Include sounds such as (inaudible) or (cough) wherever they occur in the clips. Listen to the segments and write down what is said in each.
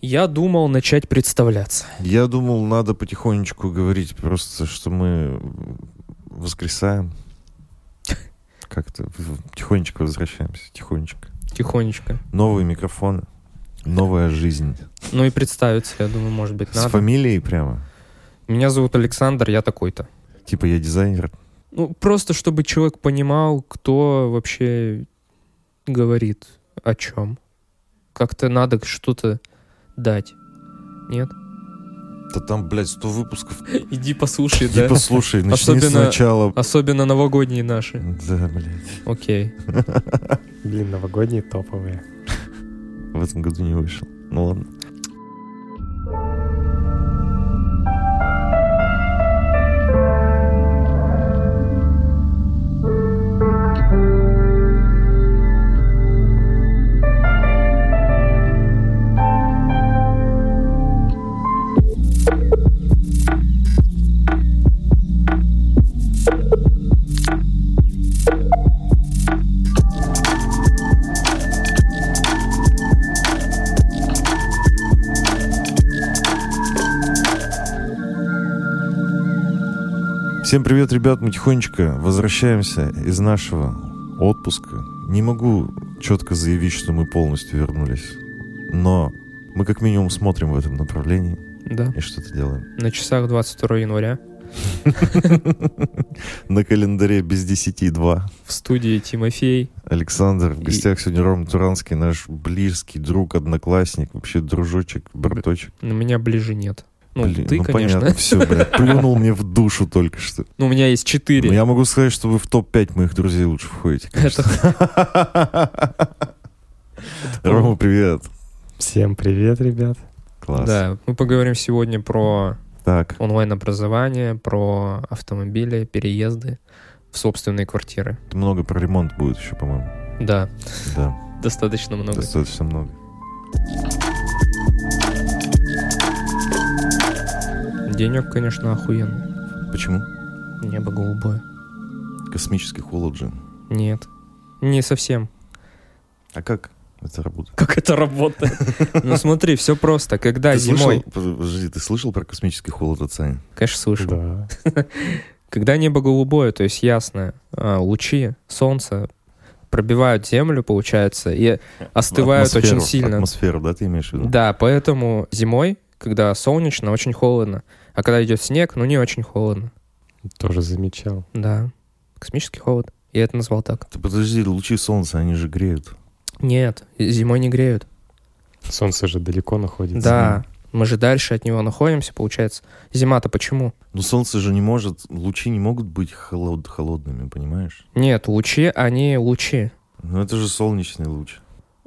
Я думал начать представляться. Я думал, надо потихонечку говорить просто, что мы воскресаем. Как-то тихонечко возвращаемся, тихонечко. Тихонечко. Новые микрофоны, новая жизнь. Ну и представиться, я думаю, может быть, С надо. фамилией прямо. Меня зовут Александр, я такой-то. Типа я дизайнер. Ну, просто чтобы человек понимал, кто вообще говорит о чем. Как-то надо что-то дать. Нет? Да там, блядь, 100 выпусков. (laughs) Иди послушай, Типа, слушай, начни Особенно- сначала. Особенно новогодние наши. Да, блядь. Окей. Блин, новогодние топовые. (laughs) В этом году не вышел. Ну ладно. Всем привет, ребят. Мы тихонечко возвращаемся из нашего отпуска. Не могу четко заявить, что мы полностью вернулись. Но мы как минимум смотрим в этом направлении Да. и что-то делаем. На часах 22 января (laughs) На календаре без 10 2. в студии Тимофей. Александр, в гостях сегодня Ром Туранский, наш близкий друг, одноклассник, вообще дружочек, браточек. На меня ближе нет. Ну, Блин, ты, ну конечно. понятно, все, блядь, плюнул мне в душу только что. Ну, у меня есть четыре. Ну, я могу сказать, что вы в топ-5 моих друзей лучше входите. конечно. (laughs) Рома, привет. Всем привет, ребят. Класс. Да, мы поговорим сегодня про Так, онлайн-образование, про автомобили, переезды в собственные квартиры. много про ремонт будет еще, по-моему. Да, Да, достаточно много. достаточно много. Денег, конечно, охуенный. Почему? Небо голубое. Космический холод же. Нет, не совсем. А как это работает? Как это работает? Ну смотри, все просто. Когда Ты зимой... слышал- Подожди, ты слышал про космический холод от Сани? Конечно, слышал. Да. (laughs) Когда небо голубое, то есть ясное, а, лучи солнца пробивают землю, получается, и остывают Атмосферу, очень сильно. Атмосферу, да, ты имеешь в виду? Да, поэтому зимой, когда солнечно, очень холодно. А когда идет снег, ну не очень холодно. Тоже замечал. Да. Космический холод. Я это назвал так. Ты подожди, лучи солнца, они же греют. Нет, зимой не греют. Солнце же далеко находится. Да. Мы же дальше от него находимся, получается. Зима-то почему? Но солнце же не может, лучи не могут быть холод- холодными, понимаешь? Нет, лучи, они лучи. Ну это же солнечный луч.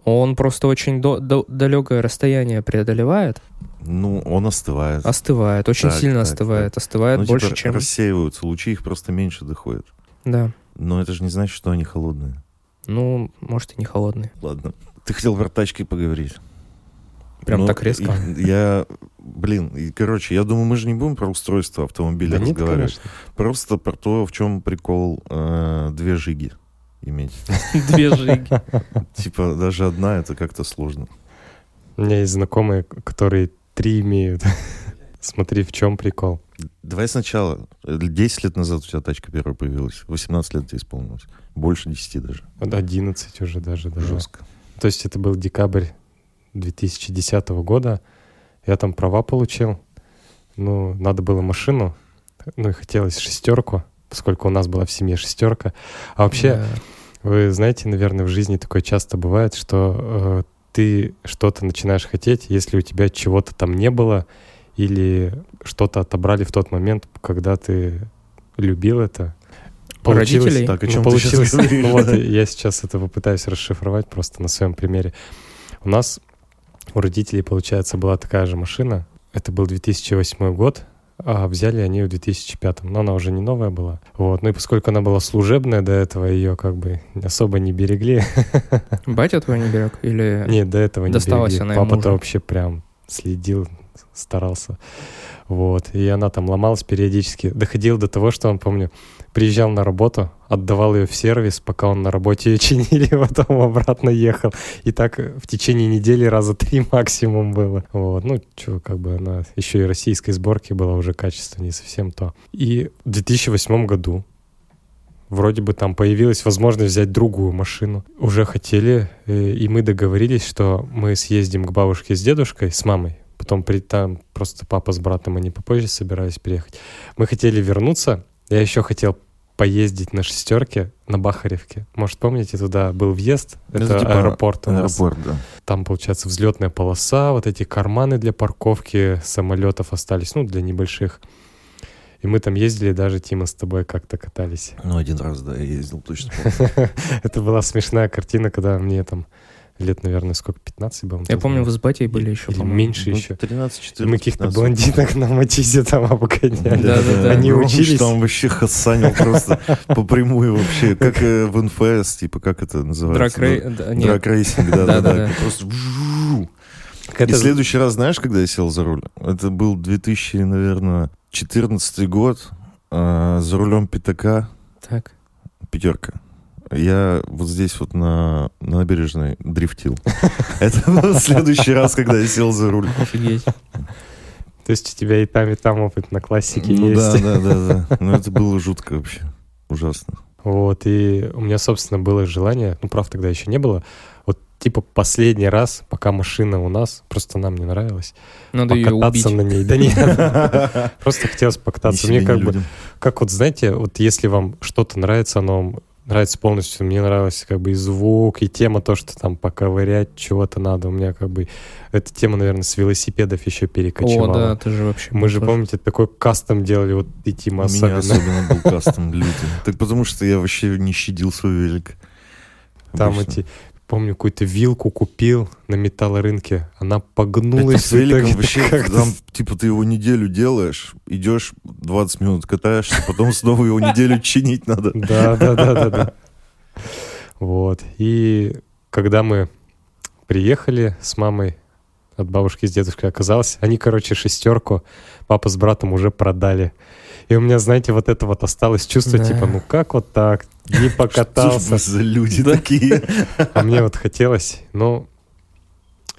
Он просто очень до- до- далекое расстояние преодолевает, Ну, он остывает. остывает, очень Так, сильно так, остывает, остывает ну, больше, типа, чем... рассеиваются, лучи их просто меньше доходят. Да. Но это же не значит, что они холодные. Ну, может, и не холодный. Ладно. Ты хотел про тачки поговорить. Прям Ну, так резко. и- Я, блин, и, короче, я думаю, мы же не будем про устройство автомобиля Да нет, разговаривать. конечно. Просто про то, в чем прикол э, две жиги иметь. (laughs) Две жиги. (laughs) Типа, даже одна это как-то сложно. У меня есть знакомые, которые три имеют. (laughs) Смотри, в чем прикол. Давай сначала. Э, 10 лет назад у тебя тачка первая появилась. 18 лет тебе исполнилось. Больше 10 даже. Вот 11 уже даже. даже. Жестко. То есть это был декабрь 2010 года. Я там права получил. Ну, надо было машину. Ну, и хотелось шестерку, поскольку у нас была в семье шестерка. А вообще, Да. Вы знаете, наверное, в жизни такое часто бывает, что э, ты что-то начинаешь хотеть, если у тебя чего-то там не было, или что-то отобрали в тот момент, когда ты любил это. У родителей? Так, о ну, чем сейчас получилось. Ну вот я сейчас это попытаюсь расшифровать просто на своем примере. У нас у родителей, получается, была такая же машина. Это был 2008 год, а взяли они в 2005. Но она уже не новая была. Вот. Ну и поскольку она была служебная до этого, ее как бы особо не берегли. (laughs) Батя твой не берег? Или... Нет, до этого не Досталась берегли. она Папа-то вообще прям следил старался. Вот. И она там ломалась периодически. Доходил до того, что он, помню, приезжал на работу, отдавал ее в сервис, пока он на работе ее (laughs) чинили, потом обратно ехал. И так в течение недели раза три (laughs) максимум было. Вот. Ну, что, как бы она еще и российской сборки была, уже качество не совсем то. И в 2008 году вроде бы там появилась возможность взять другую машину. Уже хотели, э, и мы договорились, что мы съездим к бабушке с дедушкой, с мамой. Потом при, там просто папа с братом, они попозже собирались приехать. Мы хотели вернуться. Я еще хотел поездить на шестерке на Бахаревке. Может, помните, туда был въезд? Это, Это типа аэропорт у нас. Аэропорт, да. Там, получается, взлетная полоса, вот эти карманы для парковки самолетов остались, ну, для небольших. И мы там ездили, даже Тима с тобой как-то катались. Ну, один раз, да, я ездил, точно. (laughs) Это была смешная картина, когда мне там лет, наверное, сколько, 15 было? Я помню, вы с батей были еще, Или по-моему. меньше Ну, еще. 13 14 И мы каких-то 15. блондинок на Матизе там обгоняли. Да-да-да. Они Громыч учились. там вообще хасанил просто по прямую вообще, как э, в NFS, типа, как это называется? Да, нет. Драг-рейсинг, да-да-да. Просто. Это И следующий раз, знаешь, когда я сел за руль? Это был 2000, наверное, 14 год. а, За рулем пятака, Так. пятерка. Я вот здесь вот на, на набережной дрифтил. (laughs) Это был следующий раз, когда я сел за руль. Офигеть. То есть у тебя и там, и там опыт на классике Ну да, есть. да, да, да. Ну это было жутко вообще. Ужасно. Вот, и у меня, собственно, было желание, ну, прав тогда еще не было, вот типа последний раз, пока машина у нас, просто нам не нравилась, Надо ее покататься убить. на ней. Да нет, (laughs) просто хотелось покататься. Мне как бы, как вот знаете, вот если вам что-то нравится, оно нравится полностью. Мне нравился как бы и звук, и тема то, что там поковырять чего-то надо. У меня как бы эта тема, наверное, с велосипедов еще О, перекочевала. да, ты же вообще... Мы же, тоже. помните, такой кастом делали, вот и Тима У меня особенно. был кастом лютый. Так потому что я вообще не щадил свой велик. Там эти, помню, какую-то вилку купил на металлорынке, она Это погнулась. с великом (laughs) вообще, как-то там, типа, ты его неделю делаешь, идешь 20 минут катаешься, потом снова его неделю (laughs) чинить надо. Да, да, да, да, да. Вот. И когда мы приехали с мамой от бабушки с дедушкой оказалось, они, короче, шестерку папа с братом уже продали. И у меня, знаете, вот это вот осталось чувство, Да. типа, ну как вот так? Не Что покатался. вы за люди такие? А мне вот хотелось, ну...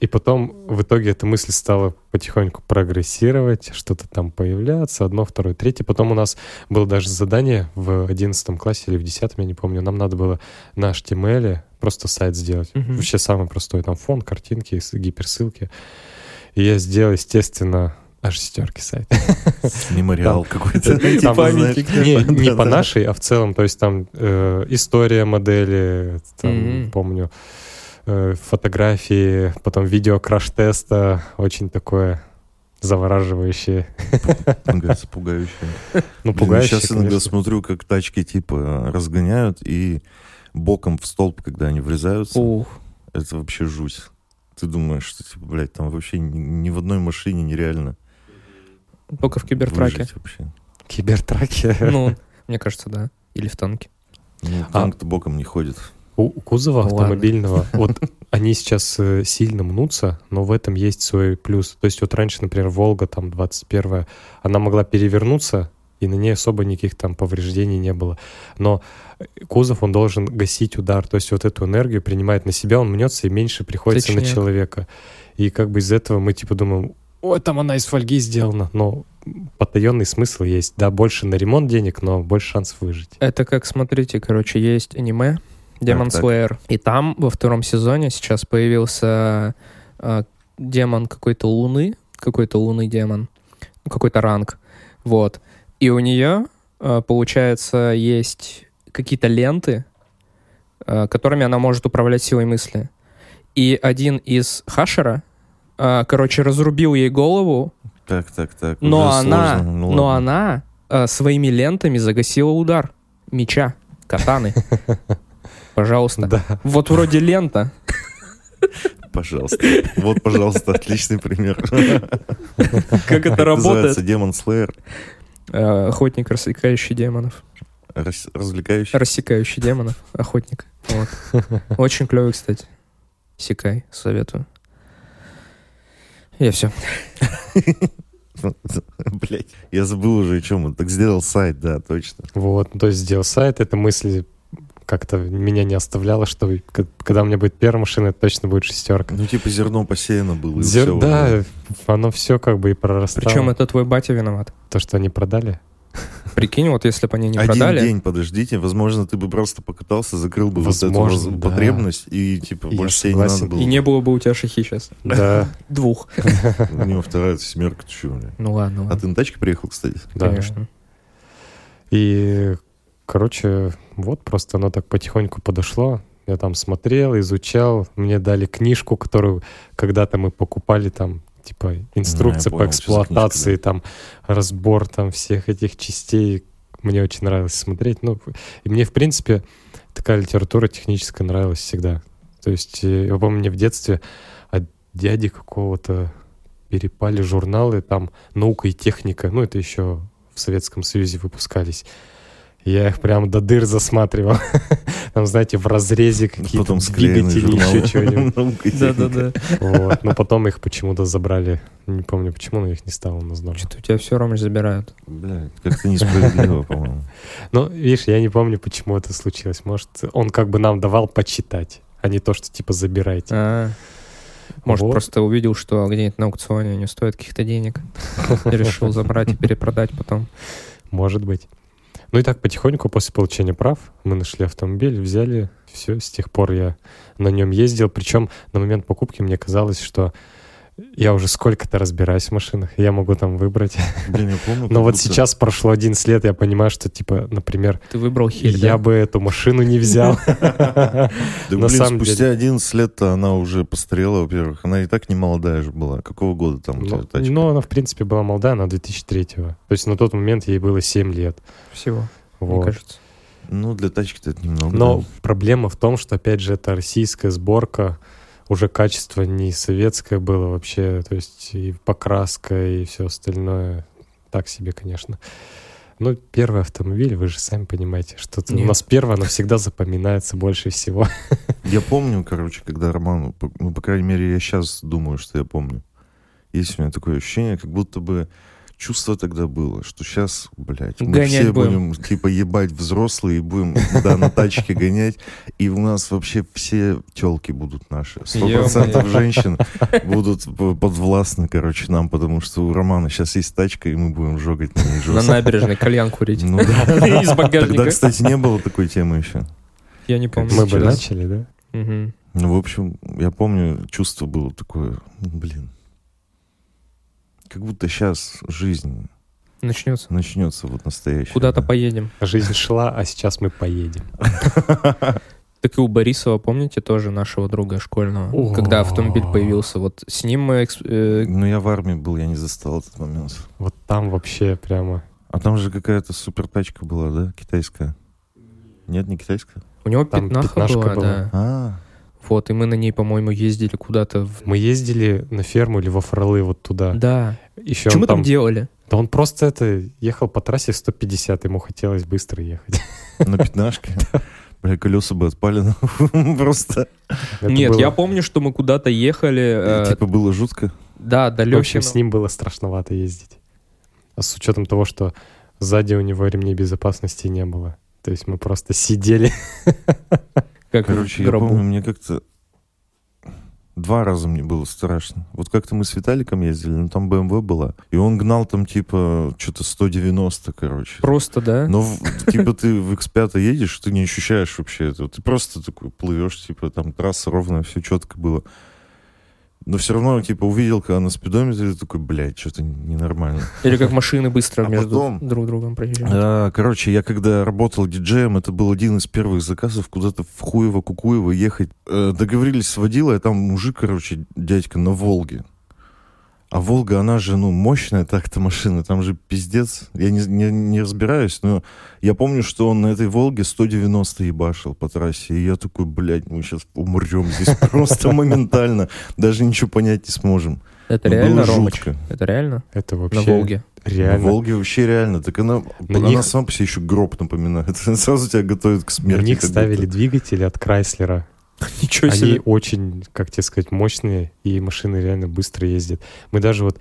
И потом в итоге эта мысль стала потихоньку прогрессировать, что-то там появляться, одно, второе, третье. Потом у нас было даже задание в 11 классе или в 10, я не помню. Нам надо было на HTML просто сайт сделать. Мгм. Вообще самый простой. Там фон, картинки, гиперссылки. И я сделал, естественно, аж шестерки сайт. Мемориал какой-то. Памятник. Не, по нашей, а в целом, то есть там э, история модели, помню, э, фотографии, потом видео краш-теста, очень такое завораживающее. Кажется, (laughs) пугающее. Ну, Блин, пугающее, Сейчас иногда смотрю, как тачки типа разгоняют и боком в столб, когда они врезаются. Ух. Это вообще жуть. Ты думаешь, что, типа, блядь, там вообще ни, ни в одной машине нереально Только в кибертраке. выжить вообще. Кибертраки. Ну, мне кажется, да. Или в танке. Ну, А. танк-то боком не ходит. У, у кузова Ладно. автомобильного, вот они сейчас э, сильно мнутся, но в этом есть свой плюс. То есть вот раньше, например, Волга, там, 21 она могла перевернуться, и на ней особо никаких там повреждений не было. Но э, кузов, он должен гасить удар, то есть вот эту энергию принимает на себя, он мнется, и меньше приходится на Точняк. человека. И как бы из этого мы типа думаем, ой, там она из фольги сделана, но потаенный смысл есть. Да, больше на ремонт денег, но больше шансов выжить. Это как, смотрите, короче, есть аниме Demon Так, так. Slayer. И там во втором сезоне сейчас появился а, демон какой-то луны, какой-то лунный демон, ну, какой-то ранг. Вот. И у нее, а, получается, есть какие-то ленты, а, которыми она может управлять силой мысли. И один из Хашера, короче, разрубил ей голову, Так, так, так. но уже она, сложно. Ну, но ладно. она а, своими лентами загасила удар меча, катаны. (laughs) Пожалуйста. Да. Вот вроде лента. Пожалуйста. Вот, пожалуйста, отличный пример. Как это работает? Называется Demon Slayer. Э, Охотник, рассекающий демонов. Рас- Развлекающий. Рассекающий демонов. Охотник. Вот. Очень клевый, кстати. Секай, советую. Я все. (laughs) Блять, я забыл уже, о чем он. Так сделал сайт, да, точно. Вот, ну, то есть сделал сайт, эта мысль как-то меня не оставляла, что когда у меня будет первая машина, это точно будет шестерка. Ну, типа зерно посеяно было. и Зер- всё да, уже. оно все как бы и прорастало. Причем это твой батя виноват. То, что они продали. Прикинь, вот если бы они не Один продали... день, подождите, возможно, ты бы просто покатался, закрыл бы вот Возможно, эту да. потребность, и, типа, Я больше тебе не надо было. И не было бы у тебя шахи сейчас. Да, (laughs) Двух. У него вторая семерка, ты бля? Ну ладно, А ладно. ты на тачке приехал, кстати? да. Конечно. И, короче, вот просто оно так потихоньку подошло. Я там смотрел, изучал. Мне дали книжку, которую когда-то мы покупали там, типа, инструкция Ну, я по понял, за эксплуатации, там, разбор там всех этих частей. Мне очень нравилось смотреть. Ну, и мне, в принципе, такая литература техническая нравилась всегда. То есть, э, я помню, мне в детстве от дяди какого-то перепали журналы, там, «Наука и техника». Ну, это еще в Советском Союзе выпускались. Я их прям до дыр засматривал. (laughs) Там, знаете, в разрезе какие-то двигатели, еще чего-нибудь. (laughs) Да-да-да. Вот. Но потом их почему-то забрали. Не помню почему, но их не стало у нас дома. Что-то у тебя все, Ромыч, забирают. Блядь, как-то несправедливо, (laughs) по-моему. Ну, видишь, я не помню, почему это случилось. Может, он как бы нам давал почитать, а не то, что типа забирайте. А, Может, Вот. просто увидел, что где-нибудь на аукционе не стоит каких-то денег. И решил забрать и перепродать потом. Может быть. Ну и так потихоньку после получения прав мы нашли автомобиль, взяли, все, с тех пор я на нем ездил. Причем на момент покупки мне казалось, что я уже сколько-то разбираюсь в машинах, я могу там выбрать. Блин, я помню. (laughs) Но вот будто- сейчас прошло 11 лет, я понимаю, что, типа, например, Ты выбрал хель, я да? бы эту машину не взял. (laughs) Да, блин, спустя 11 лет-то она уже постарела, во-первых. Она и так не молодая же была. Какого года там у тебя Ну, тачка? ну, она, в принципе, была молодая, она 2003-го. То есть на тот момент ей было 7 лет. Всего, мне кажется. Ну, для тачки-то это немного. Но проблема в том, что, опять же, это российская сборка, уже качество не советское было вообще, то есть и покраска, и все остальное так себе, конечно. Ну, первый автомобиль, вы же сами понимаете, что у нас первое, оно всегда запоминается больше всего. (laughs) Я помню, короче, когда Роман, ну, по крайней мере, я сейчас думаю, что я помню. Есть у меня такое ощущение, как будто бы чувство тогда было, что сейчас, блядь, мы Гонять все будем. будем, типа, ебать взрослые, и будем, да, на тачке гонять, и у нас вообще все телки будут наши. Сто процентов женщин будут подвластны, короче, нам, потому что у Романа сейчас есть тачка, и мы будем жогать на ней На жестко. набережной кальян курить. Ну да. (laughs) Из Тогда, багажника. кстати, не было такой темы еще. Я не помню. Мы бы начали, да? Ну, в общем, я помню, чувство было такое, ну, блин, как будто сейчас жизнь Начнется. начнется вот настоящая. Куда-то да. поедем. Жизнь шла, а сейчас мы поедем. (laughs) Так и у Борисова, помните, тоже нашего друга школьного, О. когда автомобиль появился. Вот с ним мы... э, Ну, я в армии был, я не застал этот момент. Вот там вообще прямо... А там же какая-то супер тачка была, да, китайская? Нет, не китайская? У него Там пятнаха пятнашка была, была. да. А, Вот, и мы на ней, по-моему, ездили куда-то в... Мы ездили на ферму или во Фролы вот туда. Да. Еще Что мы там делали? Да он просто это ехал по трассе 150, ему хотелось быстро ехать. (laughs) на пятнашке? (laughs) Бля, колеса бы отпали. ну, (laughs) Просто. Нет, я помню, что мы куда-то ехали. э, Типа было жутко. Да, до В общем, с ним было страшновато ездить. А с учетом того, что сзади у него ремней безопасности не было. То есть мы просто сидели. Как Короче, я помню, мне как-то два раза мне было страшно. Вот как-то мы с Виталиком ездили, ну там БМВ была, и он гнал там типа что-то 190, короче. Просто, да? Но в- типа ты в X5 едешь, ты не ощущаешь вообще этого. Ты просто такой плывешь, типа там трасса ровная, все четко было. Но все равно, типа, увидел, когда на спидометре, такой, блядь, что-то ненормально. Или как машины быстро А между потом- друг другом проезжают. А, короче, я когда работал диджеем, это был один из первых заказов куда-то в Хуево-Кукуево ехать. Э, договорились с водилой, а там мужик, короче, дядька на Волге. А Волга, она же, ну, мощная так-то машина, там же пиздец. Я не, не, не разбираюсь, но я помню, что он на этой Волге 190 ебашил по трассе. И я такой, блядь, мы сейчас умрем здесь (laughs) просто моментально. Даже ничего понять не сможем. Это Ну, реально, Ромыч? жутко. Это реально? Это На вообще Волге? реально. На Волге вообще реально. Так она, На она них- сама по себе еще гроб напоминает. (laughs) Сразу тебя готовят к смерти. На них ставили будто. двигатели от Крайслера. (laughs) Ничего Они себе. очень, как тебе сказать, мощные, и машины реально быстро ездят. Мы даже вот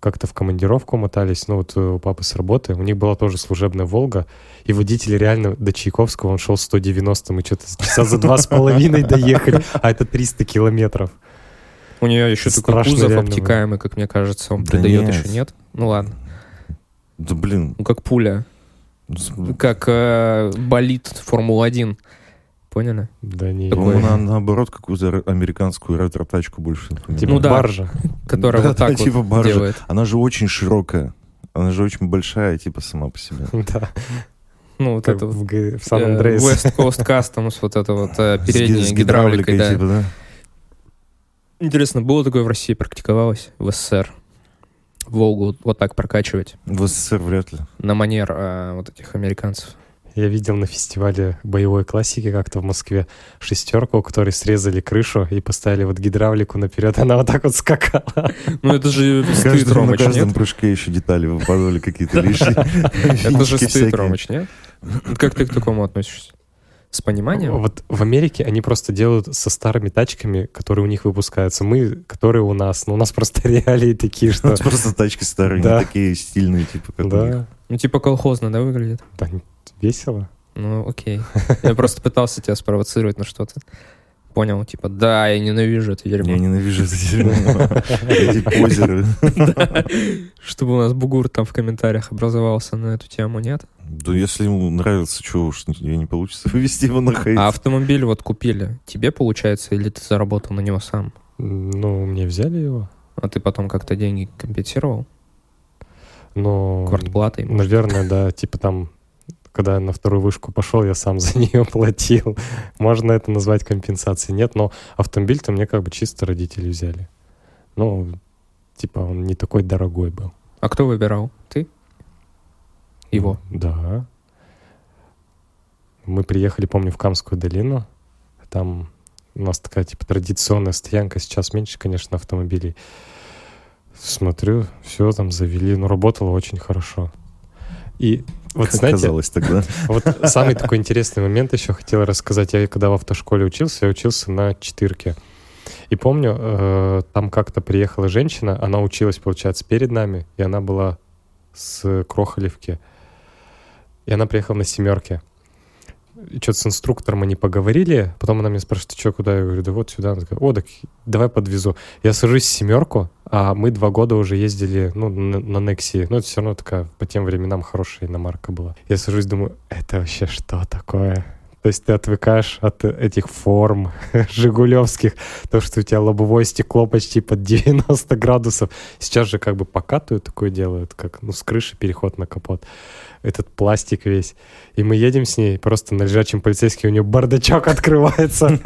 как-то в командировку мотались, ну вот э, у папы с работы, у них была тоже служебная «Волга», и водитель реально до Чайковского, он шел 190, мы что-то часа за два с половиной доехали, а это 300 километров. У нее еще такой Страшно кузов реально обтекаемый, как мне кажется. Он Да придает нет. еще, нет? Ну ладно. Да блин. Ну, как пуля. Как э, болит Формула-1. Поняли? Да не, Такой- По-моему, на- наоборот, какую-то американскую ретро-тачку больше напоминает. типа Ну да. баржа. (laughs) Которая Да, вот так да, типа вот баржа. делает. Она же очень широкая. Она же очень большая, типа, сама по себе. (laughs) Да, Ну, вот как это в, в э, Сан-Андреас. West Coast Customs, вот это вот э, передняя ги- с гидравликой, да. типа, да? Интересно, было такое в России, практиковалось в СССР? Волгу вот так прокачивать В СССР вряд ли. на манер э, вот этих американцев. Я видел на фестивале боевой классики как-то в Москве шестерку, у которой срезали крышу и поставили вот гидравлику наперед, она вот так вот скакала. Ну, это же стыд, на каждом прыжке еще детали выпадали какие-то лишние. Это же стыд. Ромыч, нет? Как ты к такому относишься? С пониманием? Вот в Америке они просто делают со старыми тачками, которые у них выпускаются. Мы, которые у нас. Но у нас просто (laughs) реалии такие, У что... нас просто тачки старые, Да. не такие стильные, типа, как у них. Да, Ну, типа колхозно, да, выглядит? да, весело. Ну, окей. Я просто пытался тебя спровоцировать на что-то. Понял, типа, да, я ненавижу это Я дерьмо. ненавижу это дерьмо. Эти позеры. Чтобы у нас бугур там в комментариях образовался на эту тему, нет? Да если ему нравится, что уж я не получится вывести его на хейт. А автомобиль вот купили. Тебе получается, или ты заработал на него сам? Ну, мне взяли его. А ты потом как-то деньги компенсировал? Но, Квартплатой? наверное, да, типа там, когда я на вторую вышку пошел, я сам (laughs) за нее платил. Можно это назвать компенсацией. Нет, но автомобиль-то мне как бы чисто родители взяли. Ну, типа он не такой дорогой был. А кто выбирал? Ты? Его? Да. Мы приехали, помню, в Камскую долину. Там у нас такая, типа, традиционная стоянка. Сейчас меньше, конечно, автомобилей. Смотрю, все там завели. Но работало очень хорошо. И вот, Как знаете, казалось тогда. (laughs) вот самый такой интересный момент еще хотел рассказать. Я когда в автошколе учился, я учился на четырке. И помню, э, там как-то приехала женщина, она училась, получается, перед нами, и она была с Крохолевки. И она приехала на семерке. Что-то с инструктором они поговорили, потом она меня спрашивает, ты что, куда? Я говорю, да вот сюда. Она такая, о, так давай подвезу. Я сажусь в семерку, а мы два года уже ездили, ну, на, Нексии. Ну, это все равно такая по тем временам хорошая иномарка была. Я сажусь, думаю, это вообще что такое? То есть ты отвыкаешь от этих форм (laughs) жигулевских, то, что у тебя лобовое стекло почти под 90 градусов. Сейчас же как бы покатывают такое делают, как ну, с крыши переход на капот. Этот пластик весь. И мы едем с ней, просто на лежачем полицейском у нее бардачок (laughs) открывается.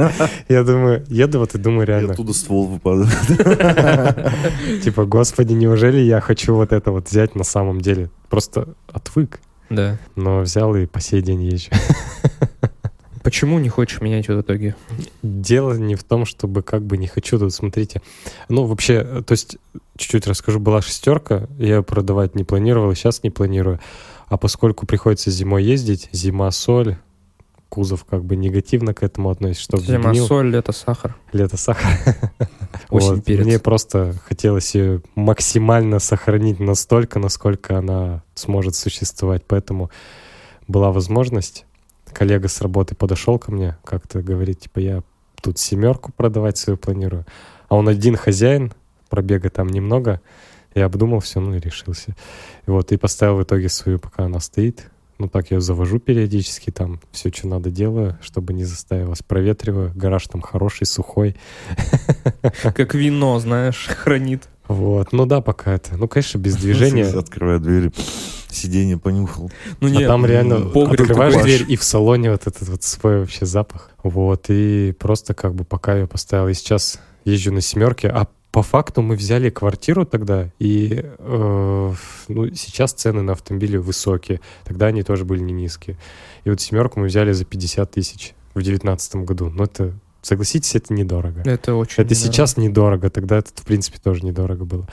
Я думаю, еду вот и думаю И реально, оттуда ствол выпадает. (laughs) типа, господи, неужели я хочу вот это вот взять на самом деле? Просто отвык. Да. Но взял и по сей день езжу. Почему не хочешь менять в итоге? Дело не в том, чтобы как бы не хочу, тут смотрите. Ну, вообще, э, то есть, чуть-чуть расскажу, была шестерка, я ее продавать не планировал, сейчас не планирую. А поскольку приходится зимой ездить, зима, соль, кузов как бы негативно к этому относится, чтобы Зима, гнил, соль, это сахар. лето сахар. (laughs) Осень, Вот. перец. Мне просто хотелось ее максимально сохранить настолько, насколько она сможет существовать. Поэтому была возможность. Коллега с работы подошел ко мне, как-то говорит, типа, я тут семерку продавать свою планирую. А он один хозяин, пробега там немного. Я обдумал все, ну и решился. И вот, и поставил в итоге свою, пока она стоит. Ну, так я завожу периодически, там все, что надо делаю, чтобы не заставилось. Проветриваю, гараж там хороший, сухой. Как вино, знаешь, (laughs) хранит. Вот, ну да, пока это. Ну, конечно, без движения. Открывая двери, сиденье понюхал. Ну А нет, там реально погреб открываешь дверь, и в салоне вот этот вот свой вообще запах. Вот, и просто как бы пока я поставил. И сейчас езжу на семерке, а по факту мы взяли квартиру тогда, и э, ну, сейчас цены на автомобили высокие. Тогда они тоже были не низкие. И вот семерку мы взяли за 50 тысяч в девятнадцатом году. Ну, это, согласитесь, это недорого. Это очень... Это да. сейчас недорого, тогда это, в принципе, тоже недорого было.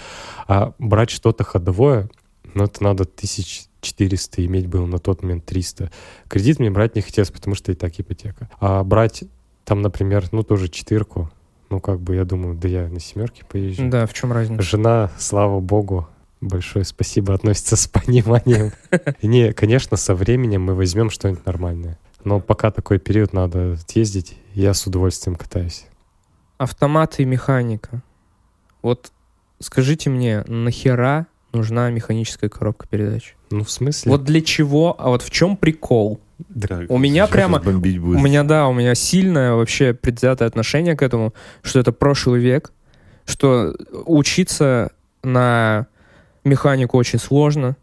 А брать что-то ходовое, ну, это надо 1400 иметь было на тот момент 300. Кредит мне брать не хотелось, потому что и так ипотека. А брать там, например, ну, тоже четырку, ну, как бы, я думаю, да я на семерке поезжу. Да, в чем разница? Жена, слава богу, большое спасибо относится с пониманием. Не, конечно, со временем мы возьмем что-нибудь нормальное. Но пока такой период надо съездить, я с удовольствием катаюсь. Автомат и механика. Вот скажите мне, нахера нужна механическая коробка передач? Ну, в смысле? Вот для чего, а вот в чем прикол? Так, У меня прямо- бомбить будет. У меня, да, у меня сильное вообще предвзятое отношение к этому, что это прошлый век, что учиться на механику очень сложно,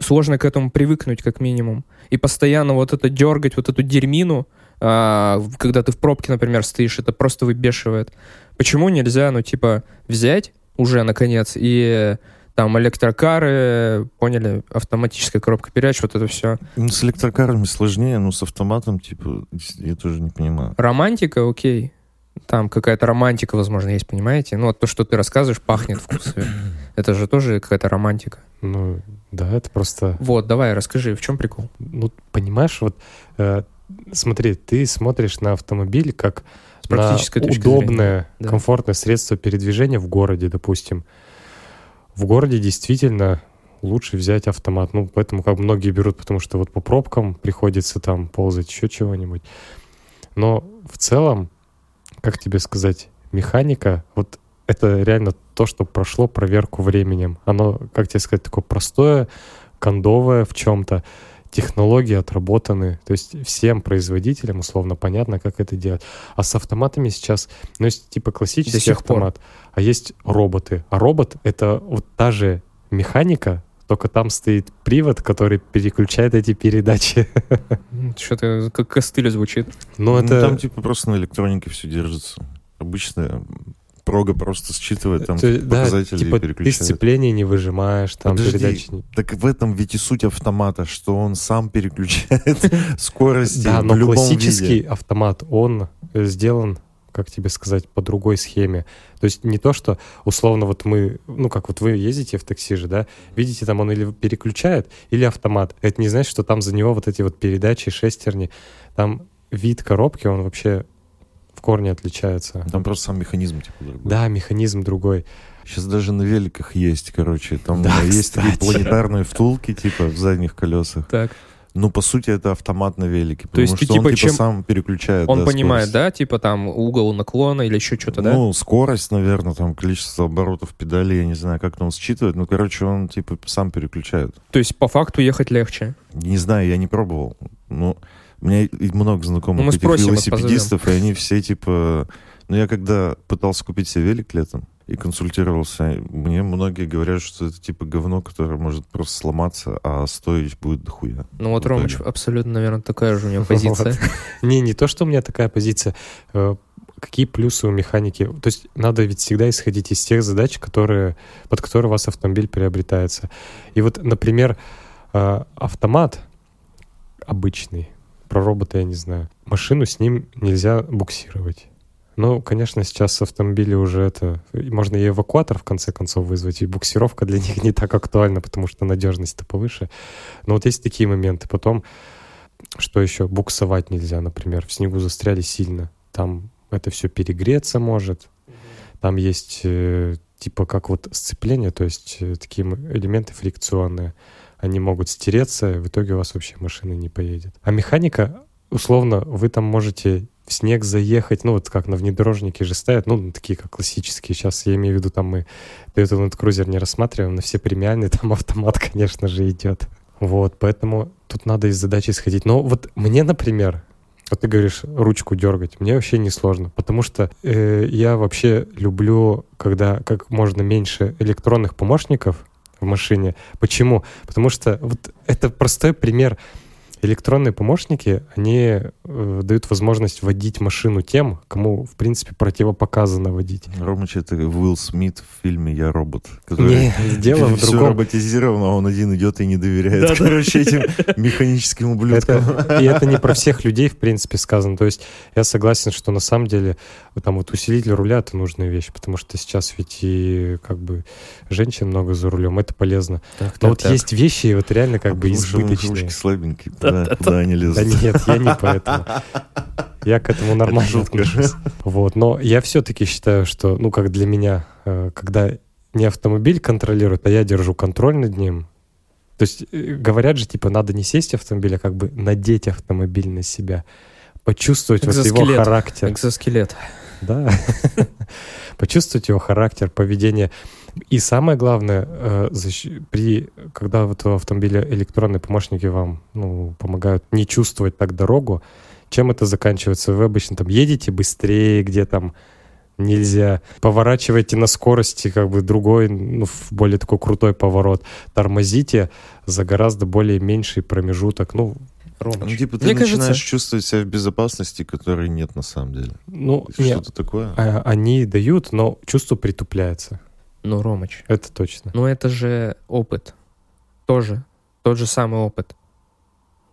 сложно к этому привыкнуть как минимум. И постоянно вот это дергать, вот эту дерьмину, когда ты в пробке, например, стоишь, это просто выбешивает. Почему нельзя, ну, типа, взять уже, наконец, и там электрокары, поняли, автоматическая коробка передач, вот это все. Ну, с электрокарами сложнее, но с автоматом, типа, я тоже не понимаю. Романтика, окей. Там какая-то романтика, возможно, есть, понимаете? Ну, вот то, что ты рассказываешь, пахнет вкусом. (coughs) Это же тоже какая-то романтика. Ну, да, это просто... Вот, давай, расскажи, в чем прикол? Ну, понимаешь, вот э, смотри, ты смотришь на автомобиль как на удобное. Да. комфортное средство передвижения в городе, допустим. В городе действительно лучше взять автомат. Ну, поэтому как многие берут, потому что вот по пробкам приходится там ползать, еще чего-нибудь. Но в целом, как тебе сказать, механика, вот это реально то, что прошло проверку временем. Оно, как тебе сказать, такое простое, кондовое в чем-то. Технологии отработаны, то есть всем производителям условно понятно, как это делать. А с автоматами сейчас, ну, есть типа классический сих пор. автомат, а есть роботы. А робот — это вот та же механика, только там стоит привод, который переключает эти передачи. Что-то как костыль звучит. Ну, Ну, это... Там, типа, просто на электронике все держится. Обычно прога просто считывает там есть, да, показатели типа и ты сцепление не выжимаешь, там Подожди. передачи. Так в этом ведь и суть автомата, что он сам переключает (laughs) скорости Да, но классический виде. автомат, он э, сделан, как тебе сказать, по другой схеме. То есть не то, что условно вот мы, ну как вот вы ездите в такси же, да, видите, там он или переключает, или автомат. Это не значит, что там за него вот эти вот передачи, шестерни, там вид коробки, он вообще в корне отличается. Там просто сам механизм типа другой. Да, механизм другой. Сейчас даже на великах есть, короче, там Да, э, есть такие кстати. планетарные втулки, типа, в задних колесах. Так. Ну, по сути, это автомат на велике, потому есть ты, что он, типа, типа, чем- сам переключает. Он да, понимает, скорость. да, типа там угол наклона или еще что-то, да? Ну, скорость, наверное, там количество оборотов педали, я не знаю, как он считывает. Ну, короче, он, типа, сам переключает. То есть по факту ехать легче. Не знаю, я не пробовал. Ну, у меня много знакомых Ну, этих спросим, велосипедистов, и они все, типа... Ну, я когда пытался купить себе велик летом и консультировался, мне многие говорят, что это, типа, говно, которое может просто сломаться, а стоить будет дохуя. Ну вот. Ромыч абсолютно, наверное, такая же у него (laughs) позиция. Не, не то, что у меня такая позиция. Э, Какие плюсы у механики? То есть надо ведь всегда исходить из тех задач, которые, под которые у вас автомобиль приобретается. И вот, например, э, автомат обычный, про робота я не знаю, машину с ним нельзя буксировать. Ну, конечно, сейчас автомобили уже это... Можно и эвакуатор, в конце концов, вызвать, и буксировка для (laughs) них не так актуальна, потому что надежность-то повыше. Но вот есть такие моменты. Потом, что еще? Буксовать нельзя, например. В снегу застряли сильно. Там это все перегреться может. Там есть э, типа как вот сцепление, то есть э, такие элементы фрикционные. Они могут стереться, и в итоге у вас вообще машина не поедет. А механика, условно, вы там можете в снег заехать, ну вот как на внедорожнике же ставят, ну такие как классические. Сейчас я имею в виду, там мы Toyota Land Cruiser не рассматриваем, но все премиальные, (laughs) там автомат, конечно же, идет. Вот, поэтому тут надо из задачи исходить. Но вот мне, например, вот ты говоришь ручку дергать, мне вообще не сложно, потому что э, я вообще люблю, когда как можно меньше электронных помощников в машине. Почему? Потому что вот это простой пример. Электронные помощники, они э, дают возможность водить машину тем, кому, в принципе, противопоказано водить. Ромыч — это Уилл Смит в фильме «Я робот», который Не, дело в (laughs) все другом. роботизировано, а он один идет и не доверяет, Да-да. короче, этим (laughs) механическим ублюдкам. Это, и это не про всех людей, в принципе, сказано. То есть я согласен, что на самом деле там вот усилитель руля — это нужная вещь, потому что сейчас ведь и как бы женщин много за рулем, это полезно. Так, Но так, вот так. есть вещи вот реально как А бы потому избыточные. ручки слабенькие, куда, куда они лезут? Да нет, я не поэтому. (laughs) Я к этому нормально шутка. отношусь. Вот, но я все-таки считаю, что, ну, как для меня, э, когда не автомобиль контролирует, а я держу контроль над ним. То есть э, говорят же, типа, надо не сесть в автомобиль, а как бы надеть автомобиль на себя, почувствовать вот его характер. Экзоскелет. Да. (laughs) Почувствовать его характер, поведение. И самое главное, э, при, когда вот в автомобиле электронные помощники вам ну, помогают не чувствовать так дорогу, чем это заканчивается? Вы обычно там едете быстрее, где там нельзя, поворачиваете на скорости как бы другой, ну, в более такой крутой поворот, тормозите за гораздо более меньший промежуток, ну, Ну, Ромыч. типа, ты Мне начинаешь кажется, чувствовать себя в безопасности, которой нет на самом деле. ну, Что-то такое. а- они дают, но чувство притупляется, ну, Ромыч, это точно. ну это же опыт. Тоже. Тот же самый опыт.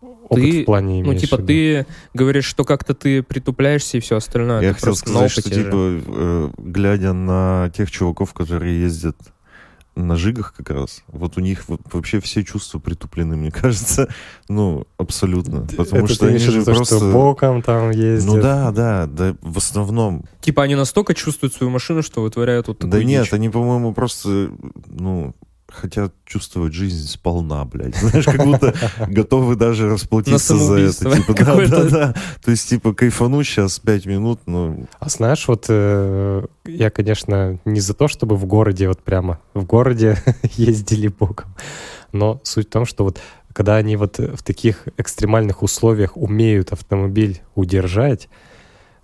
Опыт ты- в плане Ну, типа, в виду. ты говоришь, что как-то ты притупляешься и все остальное. Я хотел сказать, что, опыте же. типа, э, глядя на тех чуваков, которые ездят на жигах как раз, вот у них вообще все чувства притуплены, мне кажется, (laughs) ну, абсолютно. Потому Это что ты они же виду, просто... что боком там ездят. Ну да, да, да, в основном. Типа, они настолько чувствуют свою машину, что вытворяют вот такую Да нет, дичь. они, по-моему, просто, ну, хотят чувствовать жизнь сполна, блядь. Знаешь, как будто готовы даже расплатиться за это. Типа, да, да, да. То есть, типа, кайфану сейчас пять минут, ну, А знаешь, вот э, я, конечно, не за то, чтобы в городе вот прямо в городе (laughs) ездили боком, но суть в том, что вот когда они вот в таких экстремальных условиях умеют автомобиль удержать,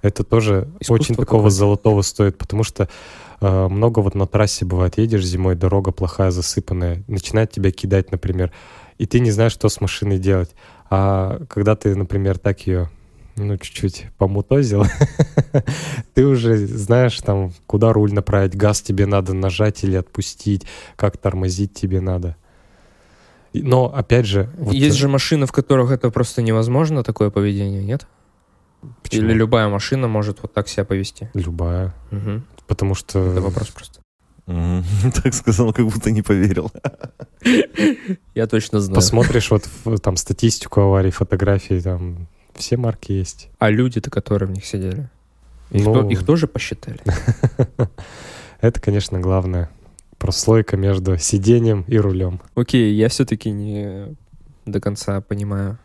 это тоже Искусство очень такого золотого стоит, потому что много вот на трассе бывает, едешь зимой, дорога плохая, засыпанная, начинает тебя кидать, например, и ты не знаешь, что с машиной делать. А когда ты, например, так ее ну, чуть-чуть помутозил, (laughs) ты уже знаешь, там, куда руль направить, газ тебе надо нажать или отпустить, как тормозить тебе надо. Но, опять же... вот, Есть э, же машины, в которых это просто невозможно, такое поведение, нет? почему? Или любая машина может вот так себя повести. Любая. Мгм. Потому что... Это вопрос просто. (laughs) так сказал, как будто не поверил. (laughs) Я точно знаю. Посмотришь вот в- там статистику аварий, фотографии, там все марки есть. А люди-то, которые в них сидели? Их, Ну, то- их тоже посчитали? (laughs) Это, конечно, главное. Прослойка между сиденьем и рулем. Окей, я все-таки не до конца понимаю.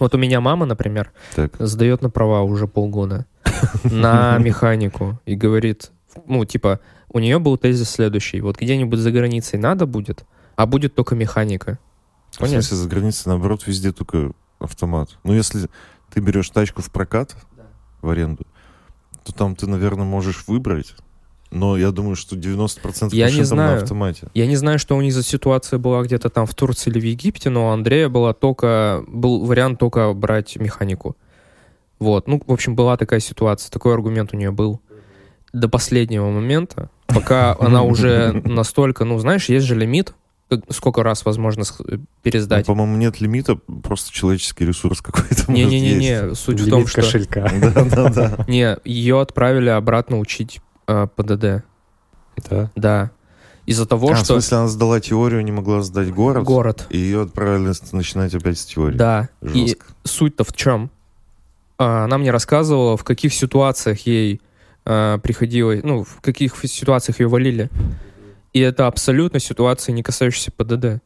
Вот у меня мама, например, Так, сдает на права уже полгода (laughs) на механику и говорит, ну, типа, у нее был тезис следующий. Вот где-нибудь за границей надо будет, а будет только механика. в Понятно. смысле, за границей, наоборот, везде только автомат. Ну, если ты берешь тачку в прокат, в аренду, то там ты, наверное, можешь выбрать. Но я думаю, что 90% Я не там на знаю. автомате. Я не знаю, что у них за ситуация была где-то там в Турции или в Египте, но у Андрея была только, был вариант только брать механику. Вот, ну, в общем, была такая ситуация, такой аргумент у нее был. До последнего момента, пока она уже настолько, ну, знаешь, есть же лимит, сколько раз возможно с- Ну, пересдать. по-моему, нет лимита, просто человеческий ресурс какой-то. Не-не-не, суть в Лимит том, что... кошелька. (laughs) Да, да, да. Не, ее отправили обратно учить э, ПДД, Да. да. Из-за того, А, в что смысле, она сдала теорию, не могла сдать город, город, и ее отправили начинать опять с теории. да. И Жестко. суть-то в чем? А, Она мне рассказывала, в каких ситуациях ей а, приходилось, ну, в каких ситуациях ее валили. И это абсолютно ситуации, не касающиеся ПДД.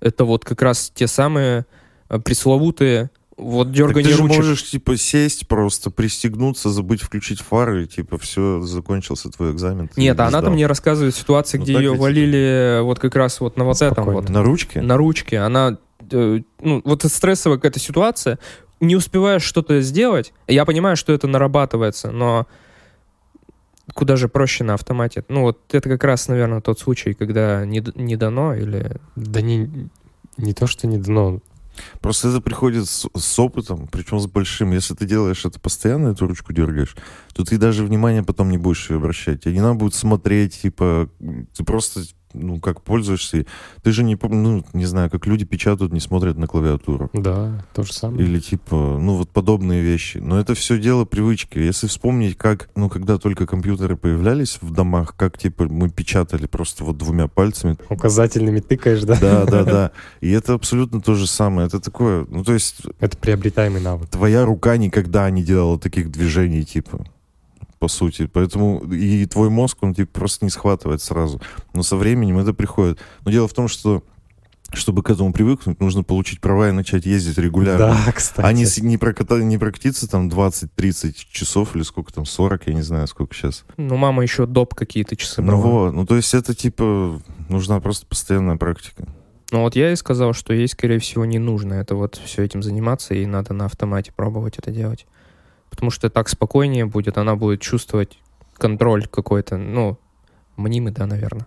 Это вот как раз те самые а, пресловутые вот дергание ты же ручек. можешь, типа, сесть просто, пристегнуться, забыть включить фары, и, типа, все, закончился твой экзамен. Нет, а она-то сдал. мне рассказывает ситуации, Ну, где ее ведь? валили вот как раз вот на вот этом Спокойно. вот. На ручке? на ручке, она, э, ну, вот стрессовая какая-то ситуация, не успеваешь что-то сделать, я понимаю, что это нарабатывается, но куда же проще на автомате. Ну, вот это как раз, наверное, тот случай, когда не, не дано или... Да не, не то, что не дано. Просто это приходит с, с опытом, причем с большим. Если ты делаешь это постоянно, эту ручку дергаешь, то ты даже внимания потом не будешь обращать. Тебе не надо будет смотреть, типа, ты просто, ну, как пользуешься. Ты же не, ну, не знаю, как люди печатают, не смотрят на клавиатуру. Да, то же самое. Или типа, ну вот подобные вещи. Но это все дело привычки. Если вспомнить, как, ну когда только компьютеры появлялись в домах, как типа мы печатали просто вот двумя пальцами. Указательными тыкаешь, да? Да, да, да. И это абсолютно то же самое. Это такое, ну то есть Это приобретаемый навык. твоя рука никогда не делала таких движений, типа. По сути. Поэтому и твой мозг, он типа просто не схватывает сразу. Но со временем это приходит. Но дело в том, что чтобы к этому привыкнуть, нужно получить права и начать ездить регулярно. Да, кстати. А не, не, проката- не прокатиться там 20-30 часов или сколько там, 40, я не знаю, сколько сейчас. Ну, мама еще доп какие-то часы Ну брала. вот, ну то есть это типа нужна просто постоянная практика. Ну вот я и сказал, что ей, скорее всего, не нужно это вот все этим заниматься, и надо на автомате пробовать это делать. Потому что так спокойнее будет, она будет чувствовать контроль какой-то, ну, мнимый, да, наверное.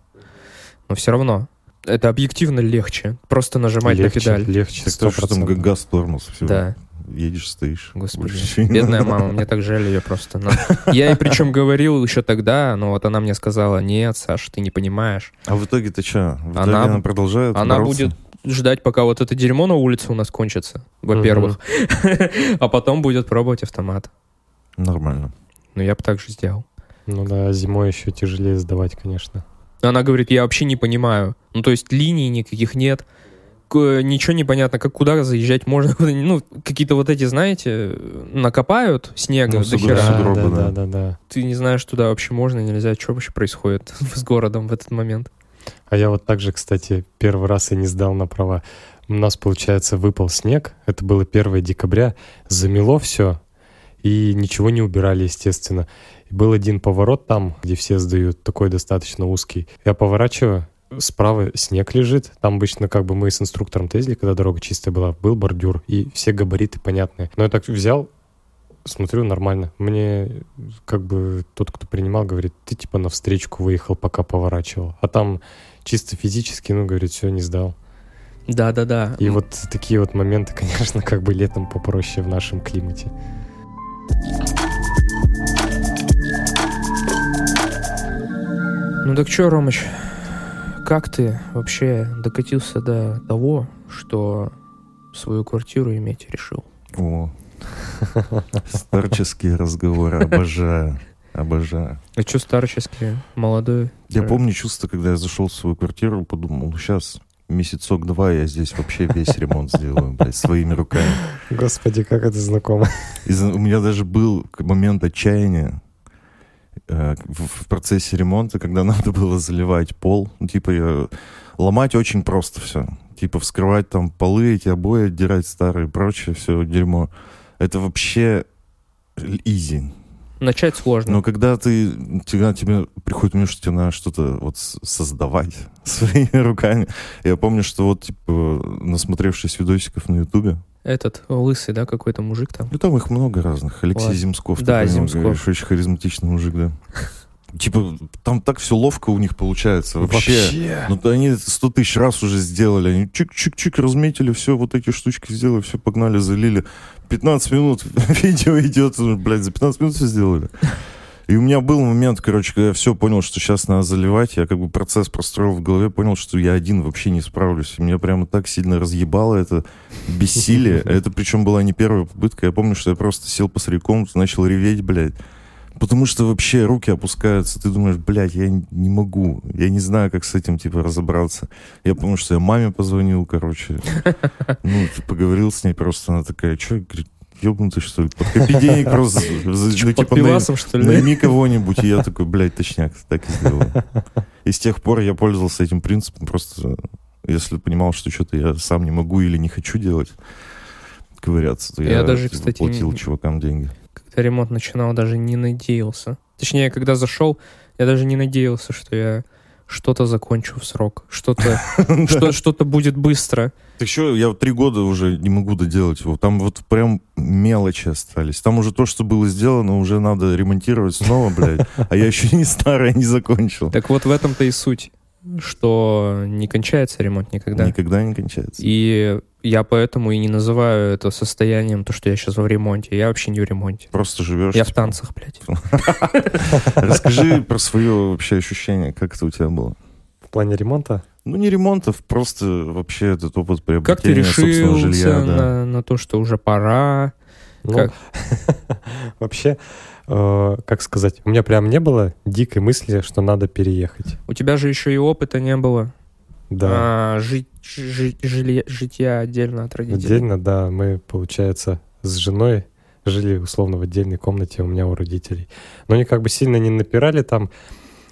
Но все равно, это объективно легче. Просто нажимать легче, на педаль. легче, Так то, что там 100%. газ тормоз, все. Да, Едешь, стоишь. господи. Бедная надо. мама, мне так жаль ее просто. Но Я ей причем говорил еще тогда, но вот она мне сказала, нет, Саша, ты не понимаешь. А в итоге-то что? В итоге Она- она, продолжает Она бороться? будет ждать, пока вот это дерьмо на улице у нас кончится, во-первых. (laughs) А потом будет пробовать автомат. Нормально. Ну, я бы так же сделал. Ну да, зимой еще тяжелее сдавать, конечно. Она говорит, я вообще не понимаю. Ну, то есть линий никаких нет. К- Ничего не понятно, как куда заезжать можно. (laughs) Ну, какие-то вот эти, знаете, накопают снега Ну, до хера. да, да. да, да, да. Ты не знаешь, туда вообще можно, нельзя. Что вообще происходит (laughs) с городом в этот момент? А я вот также, кстати, первый раз и не сдал на права. У нас, получается, выпал снег. Это было 1 декабря. Замело все. И ничего не убирали, естественно. Был один поворот там, где все сдают, такой достаточно узкий. Я поворачиваю, справа снег лежит. Там обычно как бы мы с инструктором ездили, когда дорога чистая была. Был бордюр, и все габариты понятные. Но я так взял, смотрю, нормально. Мне как бы тот, кто принимал, говорит, ты типа на встречку выехал, пока поворачивал. А там чисто физически, ну, говорит, все, не сдал. Да-да-да. И вот такие вот моменты, (laughs) конечно, как бы летом попроще в нашем климате. Ну так что, Ромыч, как ты вообще докатился до того, что свою квартиру иметь решил? О, (laughs) старческие разговоры, обожаю, обожаю. А что старческий, молодой? Я Э, помню чувство, когда я зашел в свою квартиру, подумал, ну сейчас месяцок-два я здесь вообще весь ремонт сделаю, блядь, своими руками. Господи, как это знакомо. И у меня даже был момент отчаяния э, в, в процессе ремонта, когда надо было заливать пол. Ну, типа, я- ломать очень просто все. Типа, вскрывать там полы, эти обои, отдирать старые и прочее, все дерьмо. Это вообще изи. Начать сложно. Но когда ты, тебя, тебе приходит мне, что тебе надо что-то вот создавать (laughs) своими руками. Я помню, что вот, типа, насмотревшись видосиков на Ютубе, Этот лысый, да, какой-то мужик там. ну, там их много разных. Алексей Ладно. Земсков. Да, него Земсков. говоришь, Очень харизматичный мужик, да. Типа, там так все ловко у них получается. Вообще. Ну, то они сто тысяч раз уже сделали. Они чик-чик-чик разметили, все, вот эти штучки сделали, все, погнали, залили. 15 минут (laughs) видео идет, блядь, за 15 минут все сделали. И у меня был момент, короче, когда я все понял, что сейчас надо заливать, я как бы процесс простроил в голове, понял, что я один вообще не справлюсь. И меня прямо так сильно разъебало это бессилие. Это причем была не первая попытка. Я помню, что я просто сел посреди комнаты, начал реветь, блядь. Потому что вообще руки опускаются. Ты думаешь, блядь, я не могу. Я не знаю, как с этим, типа, разобраться. Я помню, что я маме позвонил, короче. (laughs) Ну, ты поговорил с ней просто. Она такая, что, говорит, ебнутый, что ли? Подкопи денег просто. (laughs) Чё, ну, типа, пивасом, что ли? Найми кого-нибудь. И я такой, блядь, точняк, так и сделал. (laughs) И с тех пор я пользовался этим принципом. Просто если понимал, что что-то я сам не могу или не хочу делать, ковыряться, то Я я, даже, типа, кстати, платил чувакам деньги. Когда ремонт начинал, даже не надеялся. Точнее, когда зашел, я даже не надеялся, что я что-то закончу в срок. Что-то (laughs) что, что-то будет быстро. Так что, я три года уже не могу доделать его. Там вот прям мелочи остались. Там уже то, что было сделано, уже надо ремонтировать снова, блядь. А я еще не старое не закончил. Так вот в этом-то и суть, что не кончается ремонт никогда. Никогда не кончается. И я поэтому и не называю это состоянием то, что я сейчас в ремонте. Я вообще не в ремонте. Просто живешь. Я в типа. танцах, блядь. (laughs) Расскажи про свое вообще ощущение, как это у тебя было. В плане ремонта? Ну, не ремонтов, просто вообще этот опыт Как ты приобретения собственного решился жилья. да. на, на то, что уже пора? Ну, Как? (laughs) вообще, э, как сказать, у меня прям не было дикой мысли, что надо переехать. У тебя же еще и опыта не было. Да. А, жить, жить, жилье- житья отдельно от родителей. Отдельно, да, мы, получается, с женой жили условно в отдельной комнате у меня у родителей. Но они как бы сильно не напирали там,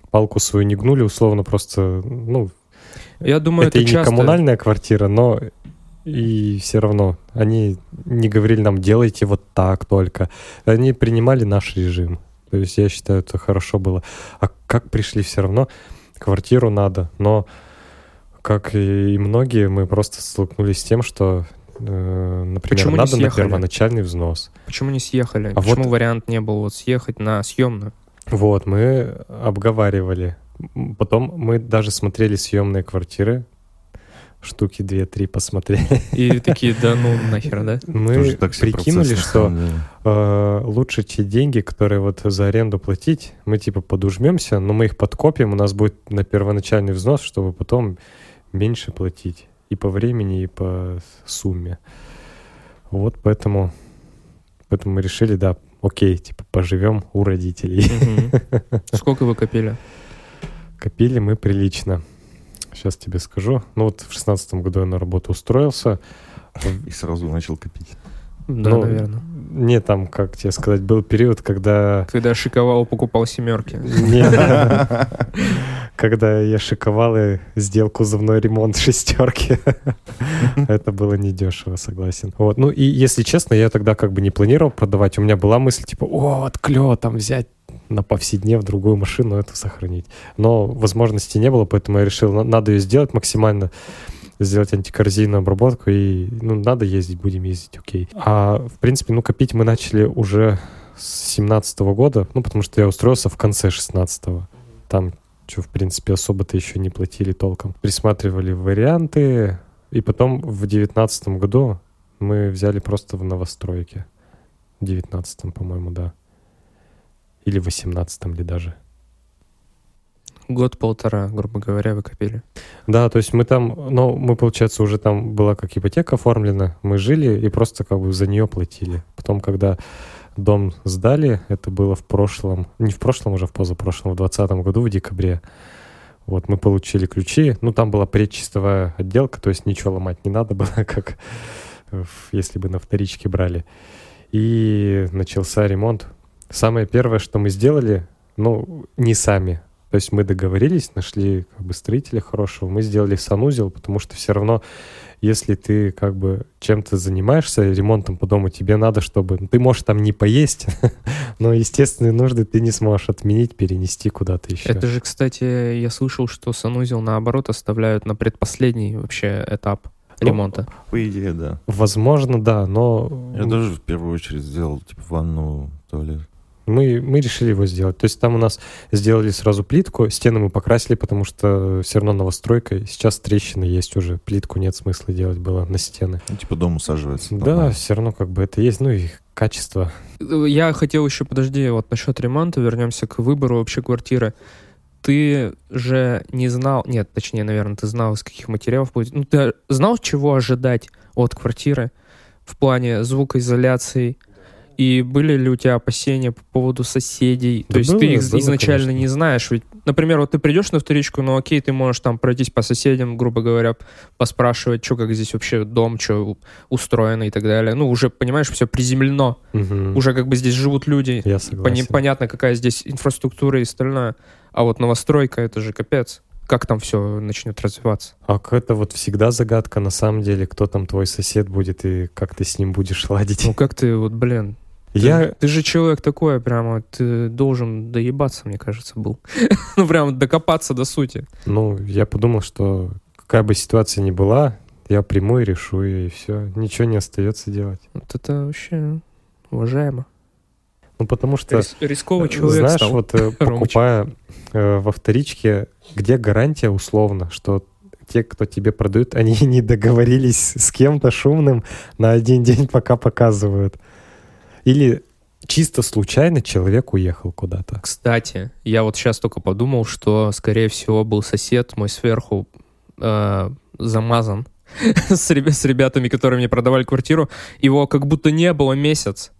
палку свою не гнули, условно просто, ну, Я думаю, это, это, и не часто. коммунальная квартира, но и все равно они не говорили нам, делайте вот так только. Они принимали наш режим. То есть я считаю, это хорошо было. А как пришли все равно, квартиру надо. Но, как и многие, мы просто столкнулись с тем, что, э, например, Почему надо на первоначальный взнос. Почему не съехали? А Почему вот- вариант не был вот съехать на съемную? Вот, мы обговаривали. Потом мы даже смотрели съемные квартиры. Штуки две-три посмотрели. И такие, да ну нахер, да? (laughs) Мы прикинули, что э, лучше те деньги, которые вот за аренду платить, мы типа подужмемся, но мы их подкопим, у нас будет на первоначальный взнос, чтобы потом меньше платить и по времени, и по сумме. Вот поэтому, поэтому мы решили, да, окей, типа поживем у родителей. Сколько вы копили? Копили мы прилично. Сейчас тебе скажу. Ну вот в шестнадцатом году я на работу устроился. (laughs) И сразу начал копить. Да, Ну, наверное. Не там, как тебе сказать, был период, когда Когда шиковал, покупал семерки. Нет. (laughs) Когда я шиковал и сделал кузовной ремонт шестерки. (laughs) Это было недешево, согласен. Вот. Ну и, если честно, я тогда как бы не планировал продавать. У меня была мысль, типа, о, вот клево, там взять на повседнев другую машину, эту сохранить. Но возможности не было, поэтому я решил, на- надо ее сделать максимально сделать антикоррозийную обработку, и, ну, надо ездить, будем ездить, окей. А, в принципе, ну, копить мы начали уже с 17 года, ну, потому что я устроился в конце 16-го. Там, что, в принципе, особо-то еще не платили толком. Присматривали варианты, и потом в 19 году мы взяли просто в новостройке. В 19 по-моему, да. Или в 18 ли даже. Год-полтора, грубо говоря, вы копили. Да, то есть мы там, ну, мы, получается, уже там была как ипотека оформлена, мы жили и просто как бы за нее платили. Потом, когда дом сдали, это было в прошлом, не в прошлом уже, в позапрошлом, в 2020 году, в декабре. Вот, мы получили ключи, ну, там была предчистовая отделка, то есть ничего ломать не надо было, (laughs) как если бы на вторичке брали. И начался ремонт. Самое первое, что мы сделали, ну, не сами, то есть мы договорились, нашли как бы строителя хорошего, мы сделали санузел, потому что все равно, если ты как бы чем-то занимаешься, ремонтом по дому, тебе надо, чтобы... ну, Ты можешь там не поесть, (laughs) но естественные нужды ты не сможешь отменить, перенести куда-то еще. Это же, кстати, я слышал, что санузел наоборот оставляют на предпоследний вообще этап Ну, ремонта. По идее, да. Возможно, да, но Я тоже в первую очередь сделал, типа, ванну, туалет. Мы, мы решили его сделать. То есть там у нас сделали сразу плитку, стены мы покрасили, потому что все равно новостройка. Сейчас трещины есть уже, плитку нет смысла делать было на стены. Ну, типа, дом усаживается. Да, нормально. все равно как бы это есть, ну и качество. Я хотел еще, подожди, вот насчет ремонта, вернемся к выбору вообще квартиры. Ты же не знал, нет, точнее, наверное, ты знал, из каких материалов будет. Ну, ты знал, чего ожидать от квартиры в плане звукоизоляции? И были ли у тебя опасения по поводу соседей? Да То есть было, ты их было, изначально конечно. не знаешь. Ведь, например, вот ты придешь на вторичку, ну окей, ты можешь там пройтись по соседям, грубо говоря, поспрашивать, что как здесь вообще дом, что устроено и так далее. Ну, уже, понимаешь, все приземлено. Мгм. Уже как бы здесь живут люди. Я согласен. понятно, какая здесь инфраструктура и остальное. А вот новостройка, это же капец. Как там все начнет развиваться? А это вот всегда загадка, на самом деле, кто там твой сосед будет и как ты с ним будешь (laughs) ладить. Ну как ты, вот, блин, Я, ты же человек такой, прямо, ты должен доебаться, мне кажется, был. (laughs) ну, прям докопаться до сути. ну, я подумал, что какая бы ситуация ни была, я приму и решу, и все. Ничего не остается делать. Вот это вообще уважаемо. Ну, потому что... Рис- рисковый человек Знаешь, стал. вот э, (laughs) покупая э, во вторичке, где гарантия условно, что те, кто тебе продают, (laughs) они не договорились с кем-то шумным на один день, пока показывают. Или чисто случайно человек уехал куда-то. Кстати, я вот сейчас только подумал, что, скорее всего, был сосед мой сверху э, замазан (laughs) с, с ребятами, которые мне продавали квартиру. Его как будто не было месяц.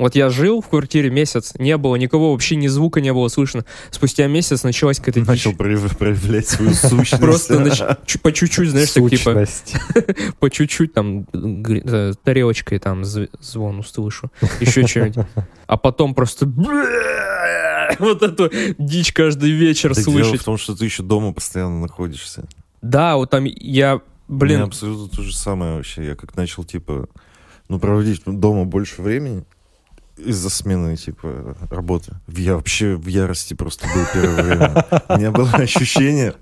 Вот я жил в квартире месяц, не было никого, вообще ни звука не было слышно. Спустя месяц началась какая-то Начал дичь. прояв- проявлять свою (laughs) сущность. Просто по чуть-чуть, знаешь, так типа, (laughs) по чуть-чуть там э, тарелочкой там зв- звон услышу, еще что-нибудь. А потом просто (laughs) вот эту дичь каждый вечер Так дело слышать. в том, что ты еще дома постоянно находишься. Да, вот там я, У меня блин, абсолютно то же самое вообще. Я как начал, типа, ну, проводить дома больше времени из-за смены, типа, работы. Я вообще в ярости просто был первое время. У меня было ощущение,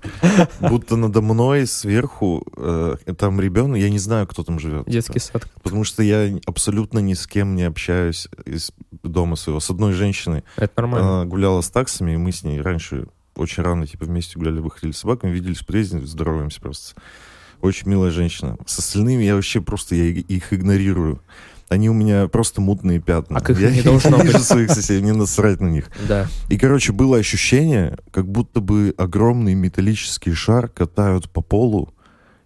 будто надо мной сверху, э, там ребенок, я не знаю, кто там живет. детский сад. Потому что я абсолютно ни с кем не общаюсь из дома своего. С одной женщиной. Это нормально. Она гуляла с таксами, и мы с ней раньше очень рано, типа, вместе гуляли, выходили с собаками, виделись в подъезде, здороваемся просто. Очень милая женщина. С остальными я вообще просто я их игнорирую. Они у меня просто мутные пятна. А как я не должно вижу быть. своих соседей, мне насрать на них. Да. И, короче, было ощущение, как будто бы огромный металлический шар катают по полу,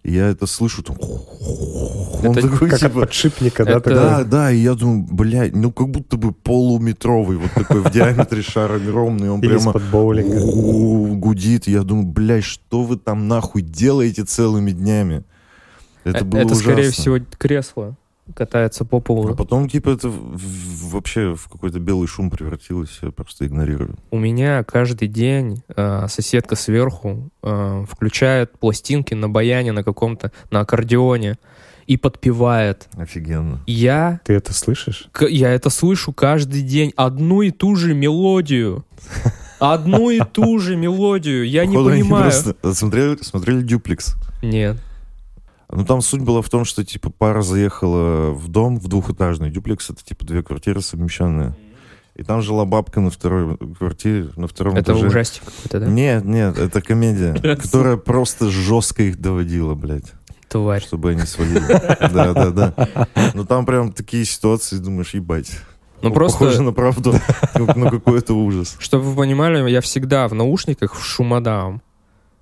и я это слышу, там... Он Это такой, Как от типа, подшипника, да? это- да, да, и я думаю, блядь, ну как будто бы полуметровый, вот такой в диаметре шар огромный, он прямо гудит. Я думаю, блядь, что вы там нахуй делаете целыми днями? Это Э, было это, скорее всего, кресло катается по А полу. потом, типа, это вообще в какой-то белый шум превратилось, я просто игнорирую. У меня каждый день э, соседка сверху э, включает пластинки на баяне на каком-то, на аккордеоне и подпевает. Офигенно. Я, Ты это слышишь? к- я это слышу каждый день, одну и ту же мелодию. Одну и ту же мелодию. Я не Походу, понимаю. смотрели, смотрели дюплекс. Нет. Ну, там суть была в том, что, типа, пара заехала в дом, в двухэтажный дюплекс, это, типа, две квартиры совмещенные. И там жила бабка на второй квартире, на втором Это этаже. ужастик какой-то, да? Нет, нет, это комедия, (laughs) которая просто жестко их доводила, блядь, Тварь. чтобы они свалили. Да, да, да. Ну там прям такие ситуации, думаешь, ебать. Ну Похоже просто, на правду, (laughs) на какой-то ужас. чтобы вы понимали, я всегда в наушниках в шумодавом.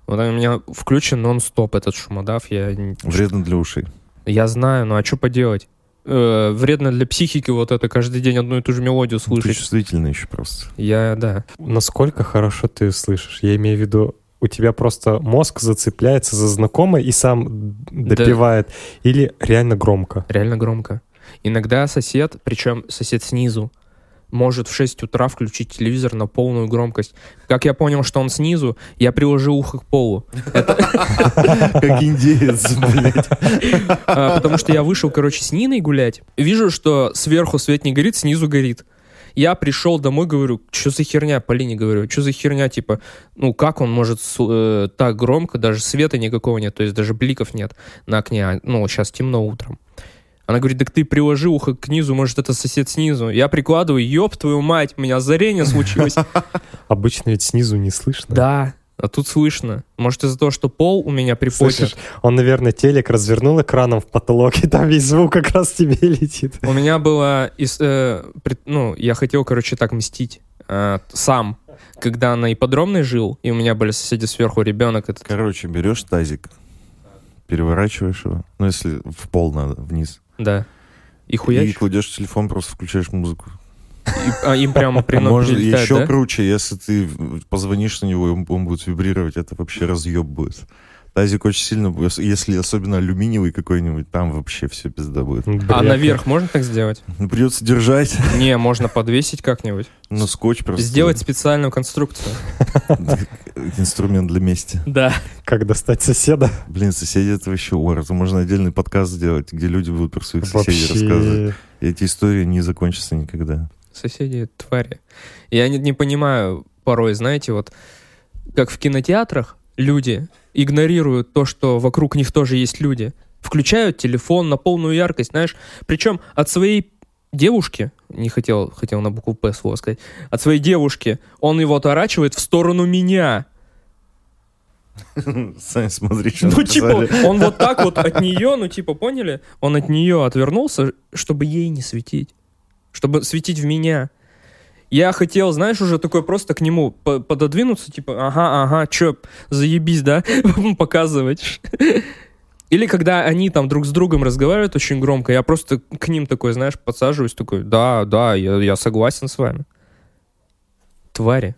Вот у меня включен нон-стоп этот шумодав. Я, Вредно для ушей. я знаю, ну а что поделать? Э, вредно для психики вот это каждый день одну и ту же мелодию Ну, Ты слышать. чувствительный еще просто. Я, да. Насколько хорошо ты слышишь? Я имею в виду, у тебя просто мозг зацепляется за знакомое и сам допивает. Или реально громко. Реально громко. Иногда сосед, причем сосед снизу, может в 6 утра включить телевизор на полную громкость. Как я понял, что он снизу, я приложил ухо к полу. (laughs) Как индеец, блядь. А, Потому что я вышел, короче, с Ниной гулять. Вижу, что сверху свет не горит, снизу горит. Я пришел домой, говорю, что за херня, Полине говорю, что за херня, типа, ну как он может э, так громко, даже света никакого нет, то есть даже бликов нет на окне, а, ну сейчас темно утром. Она говорит, так ты приложи ухо к низу, может это сосед снизу. Я прикладываю, ёб твою мать, у меня озарение случилось. (laughs) Обычно ведь снизу не слышно. Да, а тут слышно. Может из-за того, что пол у меня приподнят. Слышишь, он, наверное, телек развернул экраном в потолок, и там весь звук как раз тебе (laughs) летит. У меня было, из, э, пред- ну, я хотел, короче, так мстить э, сам, когда на ипподромной жил, и у меня были соседи сверху, ребенок этот. Короче, берешь тазик, переворачиваешь его, ну, если в пол надо, вниз, Да. И и хуяч. кладешь телефон, просто включаешь музыку. И- а им прямо приносит, Может, прилетает, еще да? круче, если ты позвонишь на него, и он, он будет вибрировать, это вообще разъеб будет. Тазик очень сильно, будет, если особенно алюминиевый какой-нибудь, там вообще все пизда будет. А наверх можно так сделать? Ну, придется держать (laughs) Не, можно подвесить как-нибудь. на скотч просто. Сделать специальную конструкцию. инструмент для мести. Да. Как достать соседа? Блин, соседи это вообще ор. Это можно отдельный подкаст сделать, где люди будут про своих соседей рассказывать. Вообще. Эти истории не закончатся никогда. Соседи — твари. Я не, не понимаю порой, знаете, вот как в кинотеатрах люди игнорируют то, что вокруг них тоже есть люди. Включают телефон на полную яркость, знаешь. Причем от своей девушки, не хотел, хотел на букву «П» слово сказать, от своей девушки он его отворачивает в сторону меня. (laughs) Сань, смотри, что Ну, типа, он вот так вот (laughs) от нее, ну, типа, поняли? Он от нее отвернулся, чтобы ей не светить. Чтобы светить в меня. Я хотел, знаешь, уже такой просто к нему по- пододвинуться, типа, ага, ага, чё, заебись, да, (laughs) показывать. Или когда они там друг с другом разговаривают очень громко, я просто к ним такой, знаешь, подсаживаюсь, такой, да, да, я, я согласен с вами. Твари.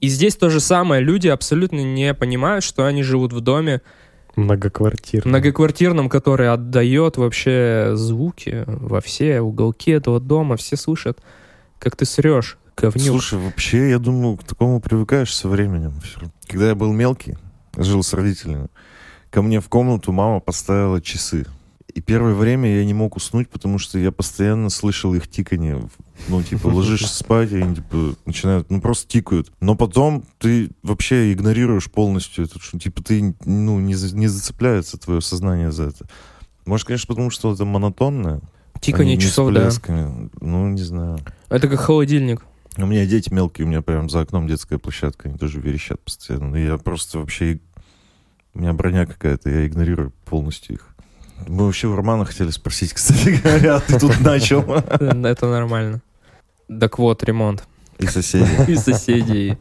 И здесь то же самое. Люди абсолютно не понимают, что они живут в доме Многоквартирный. многоквартирном, который отдает вообще звуки во все уголки этого дома. Все слышат, как ты срешь, говнюк. Слушай, вообще, я думаю, к такому привыкаешь со временем. Когда я был мелкий, жил с родителями, ко мне в комнату мама поставила часы. И первое время я не мог уснуть, потому что я постоянно слышал их тиканье. Ну, типа, ложишься (laughs) спать, и они, типа, начинают, ну, просто тикают. Но потом ты вообще игнорируешь полностью это, что, типа, ты, ну, не, не зацепляется твое сознание за это. Может, конечно, потому что это монотонное. С часов, да. Ну, не знаю. Это как холодильник. У меня дети мелкие, у меня прям за окном детская площадка, они тоже верещат постоянно. И я просто вообще... У меня броня какая-то, я игнорирую полностью их. Мы вообще у Романа хотели спросить, кстати (laughs) говоря, а ты тут начал. (laughs) Это нормально. Так вот, ремонт. И соседи. (laughs) И соседей.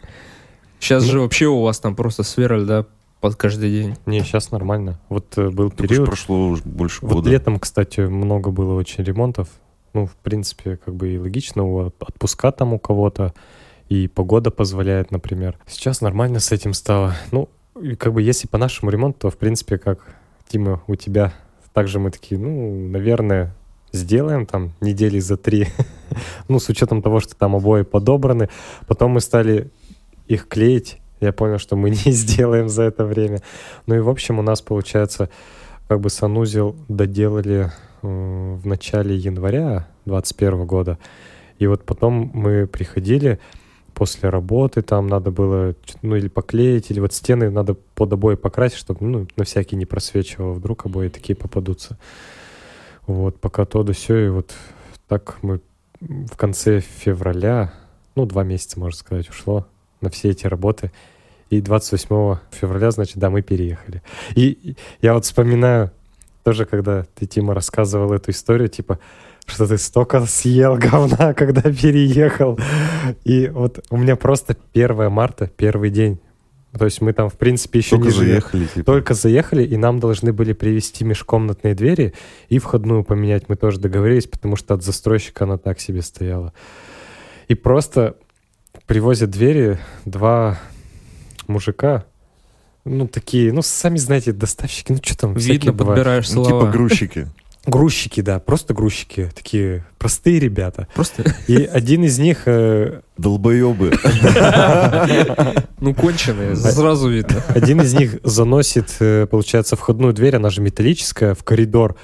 Сейчас же вообще у вас там просто сверль, да, под каждый день. Не, сейчас нормально. Вот э, был Так уж период, прошло уже больше Вот года. летом, кстати, много было очень ремонтов. Ну, в принципе, как бы и логично, у отпуска там у кого-то, и погода позволяет, например. Сейчас нормально с этим стало. Ну, и как бы если по нашему ремонту, то, в принципе, как, Тима, у тебя, также мы такие, ну, наверное, сделаем там недели за три. (laughs) ну, с учетом того, что там обои подобраны. Потом мы стали их клеить. Я понял, что мы (laughs) не сделаем за это время. Ну и, в общем, у нас, получается, как бы санузел доделали в начале января 2021 года. И вот потом мы приходили после работы, там надо было, ну, или поклеить, или вот стены надо под обои покрасить, чтобы, ну, на всякий не просвечивало, вдруг обои такие попадутся. Вот, пока то да сё, и вот так мы в конце февраля, ну, два месяца, можно сказать, ушло на все эти работы. И 28 февраля, значит, да, мы переехали. И я вот вспоминаю тоже, когда ты, Тима, рассказывал эту историю, типа, что ты столько съел говна, (laughs) когда переехал. И вот у меня просто 1 марта, первый день. То есть мы там, в принципе, еще Только не живем. заехали, типа. Только заехали, и нам должны были привезти межкомнатные двери и входную поменять. Мы тоже договорились, потому что от застройщика она так себе стояла. И просто привозят двери два мужика, ну, такие, ну, сами знаете, доставщики, ну, что там, всякие Видно, бывают. подбираешь Ну, слова. типа грузчики. (laughs) Грузчики, да, просто грузчики, такие простые ребята. Просто, И один из них, э, Долбоебы. (laughs) ну, конченые, сразу видно. один из них заносит, э, получается, входную дверь, она же металлическая, в коридор,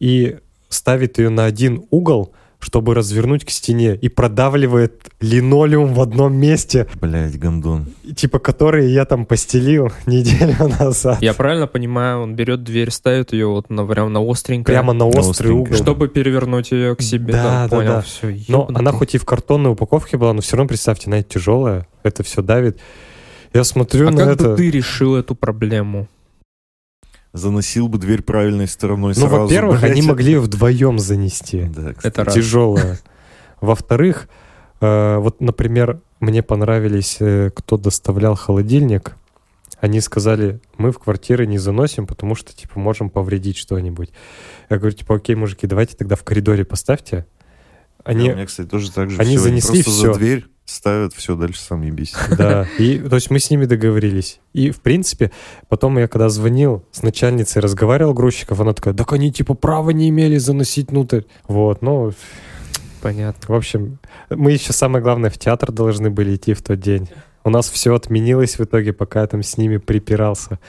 и ставит ее на один угол, чтобы развернуть к стене, и продавливает линолеум в одном месте, Блять, гондон. и, типа, который я там постелил (laughs) неделю назад. Я правильно понимаю, он берет дверь, ставит ее вот на, прям на остренькое, Прямо на острый остренько. угол. чтобы перевернуть ее к себе. Да, Да, да, понял, да. все. Но она хоть и в картонной упаковке была, но все равно, представьте, она тяжелая, это все давит. Я смотрю А на как это... бы ты решил эту проблему? Заносил бы дверь правильной стороной Ну, сразу. во-первых, блядь. они могли вдвоем занести. Да, кстати. Это раз. тяжелая. Во-вторых, э, вот, например, мне понравились, э, кто доставлял холодильник. Они сказали, мы в квартиры не заносим, потому что, типа, можем повредить что-нибудь. Я говорю, типа, окей, мужики, давайте тогда в коридоре поставьте. Они, Да, у меня, кстати, тоже так же. они всё. занесли просто всё. за дверь ставят, все, дальше сам ебись. (laughs) да, и, то есть мы с ними договорились. И, в принципе, потом я когда звонил с начальницей, разговаривал грузчиков, она такая, так они, типа, права не имели заносить внутрь. Вот, ну, Понятно. В общем, мы еще самое главное в театр должны были идти в тот день. У нас все отменилось в итоге, пока я там с ними припирался.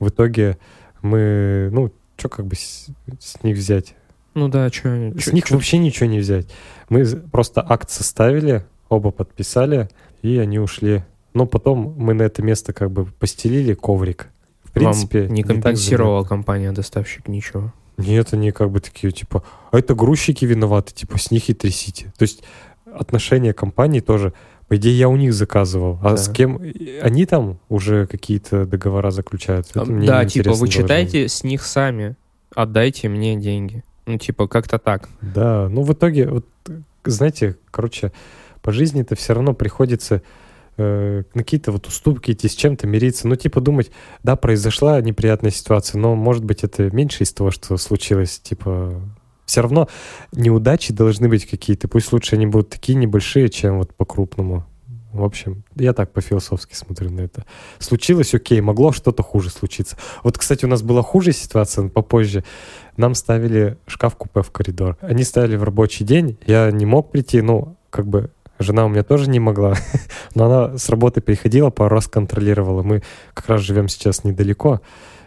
В итоге мы, ну, что как бы с, с них взять? Ну да, что С них вообще ничего не взять. Мы просто акт составили, оба подписали, и они ушли. Но потом мы на это место как бы постелили коврик. В принципе, Вам не компенсировала заметно. компания-доставщик ничего. Нет, они как бы такие, типа, а это грузчики виноваты, типа, с них и трясите. То есть отношения компании тоже, по идее, я у них заказывал. А Да. с кем? Они там уже какие-то договора заключают. Это мне да, типа, вы должно читайте с них сами, отдайте мне деньги. Ну, типа, как-то так. Да, ну в итоге, вот, знаете, короче, по жизни это все равно приходится э, на какие-то вот уступки идти, с чем-то мириться. Ну, типа думать, да, произошла неприятная ситуация, но, может быть, это меньше из того, что случилось, типа... Все равно неудачи должны быть какие-то. Пусть лучше они будут такие небольшие, чем вот по-крупному. В общем, я так по-философски смотрю на это. Случилось, окей, могло что-то хуже случиться. Вот, кстати, у нас была хуже ситуация попозже. Нам ставили шкаф-купе в коридор. Они ставили в рабочий день. Я не мог прийти, ну, как бы Жена у меня тоже не могла, (laughs) но она с работы приходила, пару раз контролировала. Мы как раз живем сейчас недалеко,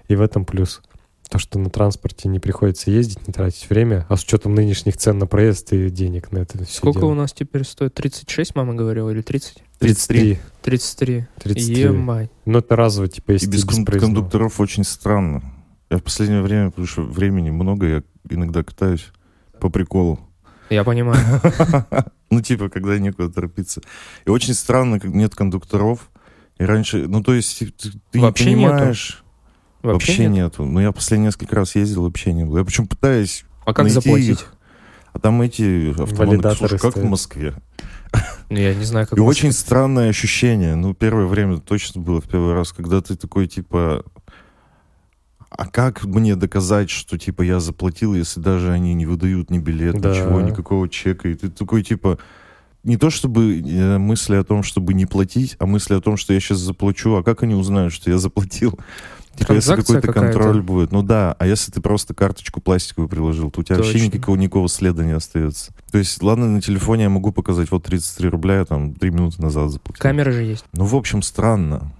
и в этом плюс. То, что на транспорте не приходится ездить, не тратить время, а с учетом нынешних цен на проезд и денег на это Сколько дело. у нас теперь стоит? 36, мама говорила, или 30? 33. 33. 33. Ебать. Ну, это разово, типа, если И без проездного. кондукторов очень странно. Я в последнее время, потому что времени много, я иногда катаюсь по приколу. Я понимаю. (laughs) (laughs) Ну, типа, когда некуда торопиться. И очень странно, как нет кондукторов. И раньше, ну, то есть, ты, ты Вообще не нету? понимаешь. Вообще нет? нету. Но я последние несколько раз ездил, вообще не было. Я причем пытаюсь А как найти заплатить? их. А там эти автоматы, слушай, как в стоят. Москве. Ну, Я не знаю, как... И очень странное ощущение. Ну, первое время точно было в первый раз, когда ты такой, типа, а как мне доказать, что, типа, я заплатил, если даже они не выдают ни билет, Да. ничего, никакого чека. И ты такой, типа, не то чтобы э, мысли о том, чтобы не платить, а мысли о том, что я сейчас заплачу, а как они узнают, что я заплатил? (laughs) Типа, если какой-то контроль будет. Ну да, а если ты просто карточку пластиковую приложил, то у тебя вообще Точно. никакого, никакого следа не остается. То есть, ладно, на телефоне я могу показать, вот 33 рубля я там 3 минуты назад заплатил. Камеры же есть. Ну, в общем, странно.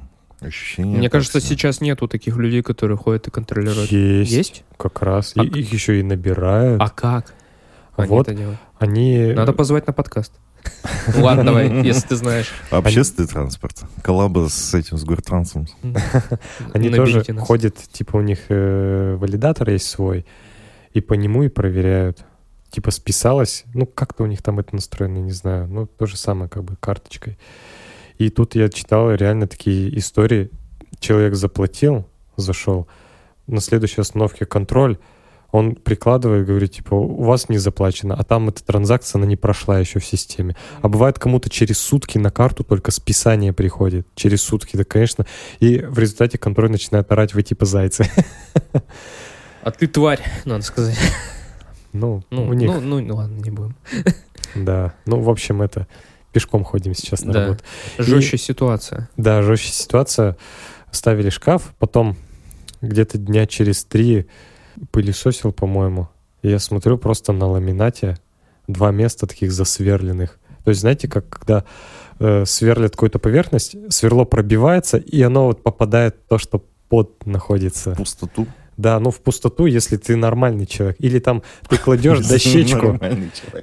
Ощущение. Мне кажется, сейчас нету таких людей, которые ходят и контролируют. Есть. Есть? Как раз. А И их еще и набирают. А как? Они Вот. это делают? Они... Надо позвать на подкаст. (laughs) Ладно, давай, если ты знаешь. Общественный транспорт. Коллаба с этим, с гортрансом. (laughs) (laughs) Они Наберите тоже нас. ходят, типа у них э, валидатор есть свой, и по нему и проверяют. Типа списалось, ну как-то у них там это настроено, не знаю. Ну то же самое как бы карточкой. И тут я читал реально такие истории. Человек заплатил, зашел, на следующей остановке контроль, он прикладывает, говорит, типа, у вас не заплачено, а там эта транзакция, она не прошла еще в системе. А бывает кому-то через сутки на карту только списание приходит. Через сутки, да, конечно. И в результате контроль начинает орать, вы типа зайцы. (laughs) А ты тварь, надо сказать. Ну, Ну, у них, ну, ну, ладно, не будем. да. Ну, в общем, это пешком ходим сейчас на Да. работу. Жестче ситуация. Да, жестче ситуация. Ставили шкаф, потом где-то дня через три пылесосил, по-моему. И я смотрю просто на ламинате два места таких засверленных. То есть, знаете, как когда э, сверлят какую-то поверхность, сверло пробивается, и оно вот попадает в то, что под находится. Пустоту. Да, ну в пустоту, если ты нормальный человек. Или там ты кладешь (laughs) дощечку,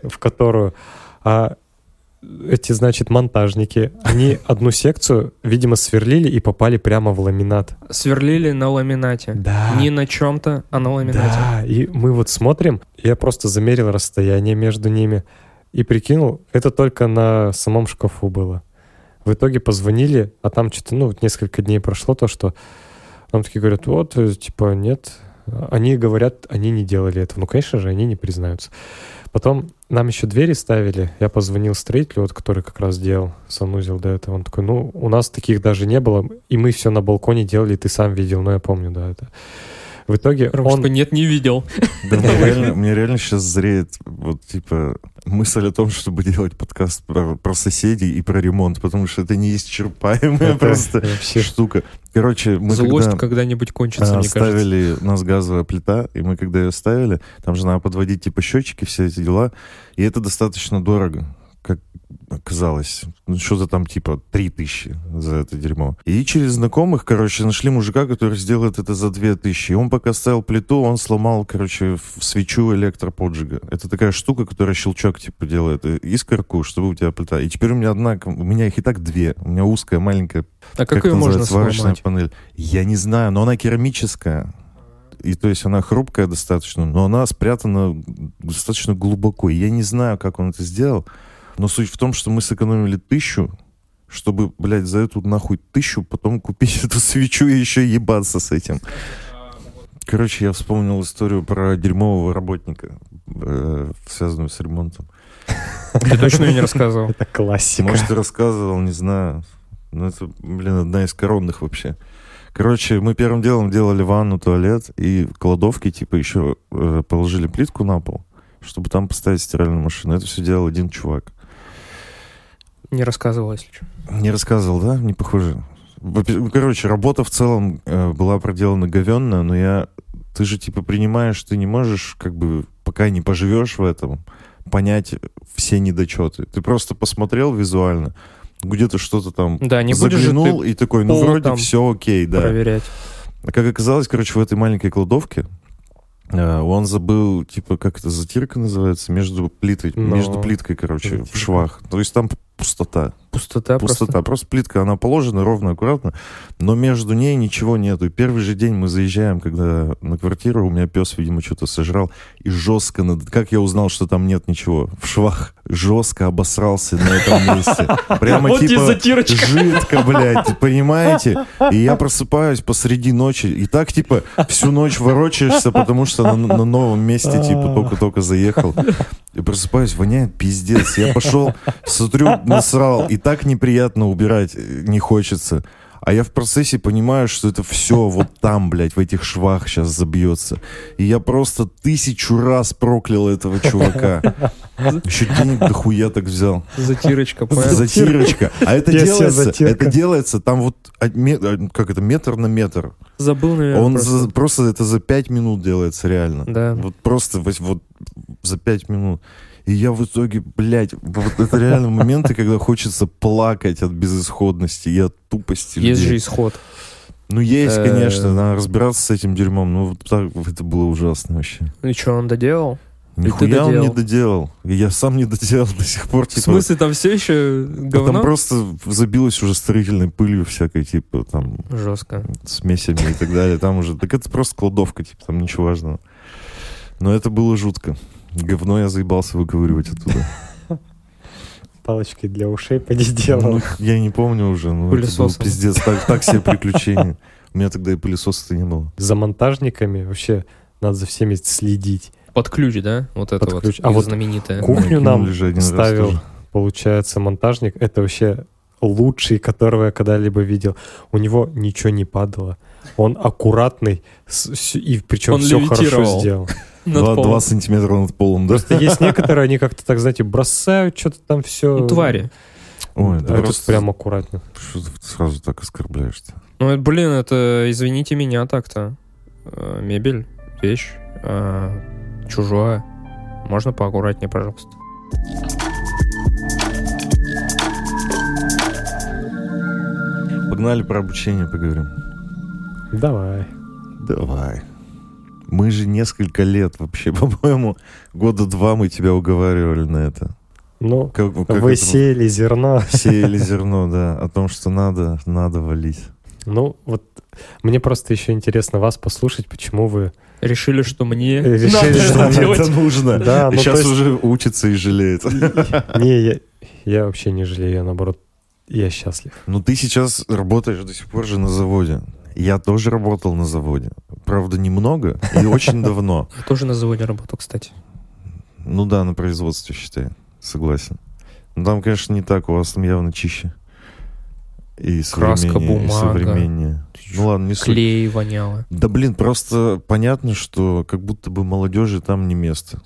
в которую... А эти, значит, монтажники, они (laughs) одну секцию, видимо, сверлили и попали прямо в ламинат. Сверлили на ламинате. Да. Не на чем-то, а на ламинате. Да, и мы вот смотрим, я просто замерил расстояние между ними и прикинул, это только на самом шкафу было. В итоге позвонили, а там что-то, ну, вот несколько дней прошло то, что нам такие говорят, вот, э, типа, нет. Они говорят, они не делали этого. Ну, конечно же, они не признаются. Потом нам еще двери ставили. Я позвонил строителю, вот, который как раз делал санузел до этого. Он такой, ну, у нас таких даже не было. И мы все на балконе делали, ты сам видел. Ну, я помню, да, это. В итоге Потому он... что нет, не видел. Да, мне реально, мне реально сейчас зреет вот типа мысль о том, чтобы делать подкаст про, про соседей и про ремонт, потому что это неисчерпаемая Это просто вообще штука. Короче, мы Злость когда когда-нибудь кончится, а, мне кажется. ставили, у нас газовая плита, и мы когда ее ставили, там же надо подводить типа счетчики, все эти дела, и это достаточно дорого, как оказалось. Ну, что-то там типа 3000 за это дерьмо. И через знакомых, короче, нашли мужика, который сделает это за 2000. И он пока ставил плиту, он сломал, короче, в свечу электроподжига. Это такая штука, которая щелчок, типа, делает э, искорку, чтобы у тебя плита. И теперь у меня одна, у меня их и так две. У меня узкая, маленькая А как, это ее можно сварочная сломать? панель. Я не знаю, но она керамическая. И то есть она хрупкая достаточно, но она спрятана достаточно глубоко. И я не знаю, как он это сделал. Но суть в том, что мы сэкономили тысячу, чтобы, блядь, за эту нахуй тысячу потом купить (laughs) эту свечу и еще ебаться с этим. Короче, я вспомнил историю про дерьмового работника, э, связанную с ремонтом. Ты точно ее не рассказывал? Это классика. Может, ты рассказывал, не знаю. Ну, это, блин, одна из коронных вообще. Короче, мы первым делом делали ванну, туалет, и в кладовке, типа, еще э, положили плитку на пол, чтобы там поставить стиральную машину. Это все делал один чувак. Не рассказывал, если что. Не рассказывал, да? Не похоже. Ну, Короче, работа в целом э, была проделана говенная, но я... Ты же, типа, принимаешь, ты не можешь, как бы, пока не поживешь в этом, понять все недочеты. Ты просто посмотрел визуально, где-то что-то там Да, не заглянул ты и такой, ну, вроде все окей, да. проверять. А как оказалось, короче, в этой маленькой кладовке э, он забыл, типа, как это, затирка называется, между плитой, Ну, между плиткой, короче, в затирка. швах. То есть там пустота. Пустота, Пустота. Просто. плитка, она положена ровно, аккуратно, но между ней ничего нету. И первый же день мы заезжаем, когда на квартиру, у меня пес, видимо, что-то сожрал, и жестко, над- как я узнал, что там нет ничего? В швах жестко обосрался на этом месте. Прямо Вот типа жидко, блядь, понимаете? И я просыпаюсь посреди ночи, и так, типа, всю ночь ворочаешься, потому что на, на новом месте, типа, только-только заехал. И просыпаюсь, воняет пиздец. Я пошел, смотрю, насрал, и так неприятно убирать э, не хочется. А я в процессе понимаю, что это все вот там, блядь, в этих швах сейчас забьется. И я просто тысячу раз проклял этого чувака. Еще денег дохуя так взял. Затирочка, понял? Затирочка. А это Я делается, это делается там вот, э, как это, метр на метр. Забыл, наверное, Он просто. за- просто это за пять минут делается реально. Да. Вот просто вот за пять минут. И я в итоге, блядь, вот это реально моменты, когда хочется плакать от безысходности и от тупости Есть людей. же исход. Ну, есть, Э, конечно, надо разбираться с этим дерьмом. Ну, вот так, это было ужасно вообще. И что, он доделал? Нихуя он не доделал? я сам не доделал до сих пор. В Типа, смысле, там все еще говно? Там просто забилось уже строительной пылью всякой, типа, там, Жестко. смесями и так далее. Там уже... Так это просто кладовка, типа, там ничего важного. Но это было жутко. Говно я заебался выковыривать оттуда. (laughs) Палочки для ушей поди сделал. Ну, я не помню уже. Ну, это был Пылесосом. пиздец. Так, так себе приключения. У меня тогда и пылесоса-то не было. За монтажниками вообще надо за всеми следить. Под ключ, да? Вот это Под вот. ключ. А вот знаменитое. Кухню нам ставил. Получается, монтажник — это вообще лучший, которого я когда-либо видел. У него ничего не падало. Он аккуратный, с- с- и причем Он все хорошо левитировал. сделал. Над Два, полом. два сантиметра над полом, да? Просто есть некоторые, они как-то так, знаете, бросают что-то там все. Ну, твари. Ой, а да тут просто- прям аккуратно. Что ты сразу так оскорбляешься? Ну, это, блин, это, извините меня так-то. Э, Мебель, вещь, э, чужое. Можно поаккуратнее, пожалуйста. Погнали про обучение поговорим. Давай. Давай. Мы же несколько лет вообще, (laughs) по-моему, года два мы тебя уговаривали на это. Ну, Как, как вы это? сеяли зерно. Сеяли (laughs) зерно, да, о том, что надо, надо валить. Ну, вот мне просто еще интересно вас послушать, почему вы... Решили, что мне Э, решили, надо что делать. Это нужно. Да, И ну, сейчас есть- уже учится и жалеет. (laughs) Не, я, я вообще не жалею, я наоборот, я счастлив. Ну, ты сейчас работаешь до сих пор же на заводе. Я тоже работал на заводе. Правда, немного и очень давно. (laughs) Я тоже на заводе работал, кстати. Ну да, на производстве, считай. Согласен. Но там, конечно, не так. У вас там явно чище. И Краска, современнее, и бумага. современнее. Ну ладно, не суть. Клей воняло. Да блин, просто понятно, что как будто бы молодежи там не место.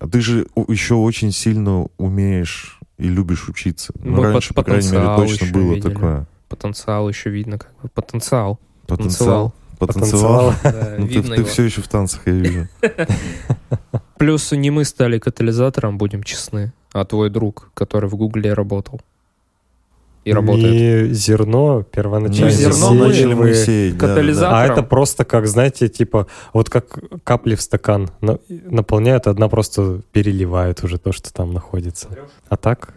А ты же еще очень сильно умеешь и любишь учиться. Ну, Мы раньше, по крайней мере, точно было видели. такое. Потенциал еще видно, как бы. Потенциал. Потенциал. Потенциал. (laughs) Да, Ну, ты, видно ты все еще в танцах, я вижу. (laughs) Плюс не мы стали катализатором, будем честны, а твой друг, который в Гугле работал. И работает. Не зерно первоначально Ну, зерно начали мы сеять. да, да, Катализатор. да. А это просто как, знаете, типа, вот как капли в стакан на- наполняют, одна просто переливает уже то, что там находится. А так?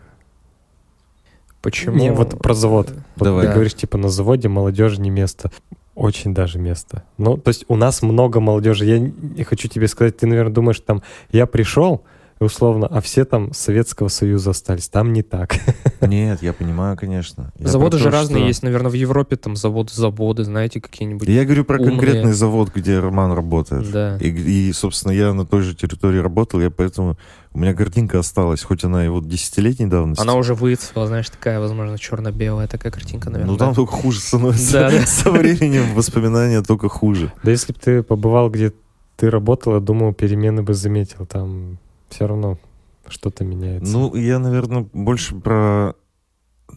Почему? Не, вот про завод. Вот Давай. ты говоришь, типа, на заводе молодежи не место. Очень даже место. Ну, то есть у нас много молодежи. Я не хочу тебе сказать, ты, наверное, думаешь, там, я пришел, условно, а все там Советского Союза остались. Там не так. (laughs) Нет, я понимаю, конечно. Я заводы же то, разные что- есть, наверное, в Европе там заводы-заводы, знаете, какие-нибудь. Я говорю про умные. конкретный завод, где Роман работает. Да. И, и, собственно, я на той же территории работал, я поэтому... У меня картинка осталась, хоть она и вот десятилетней давности. Она уже выцвела, знаешь, такая, возможно, черно-белая такая картинка, наверное. Ну, там да? только хуже становится. Со временем воспоминания только хуже. Да если бы ты побывал, где ты работал, я думаю, перемены бы заметил. Там все равно что-то меняется. Ну, я, наверное, больше про...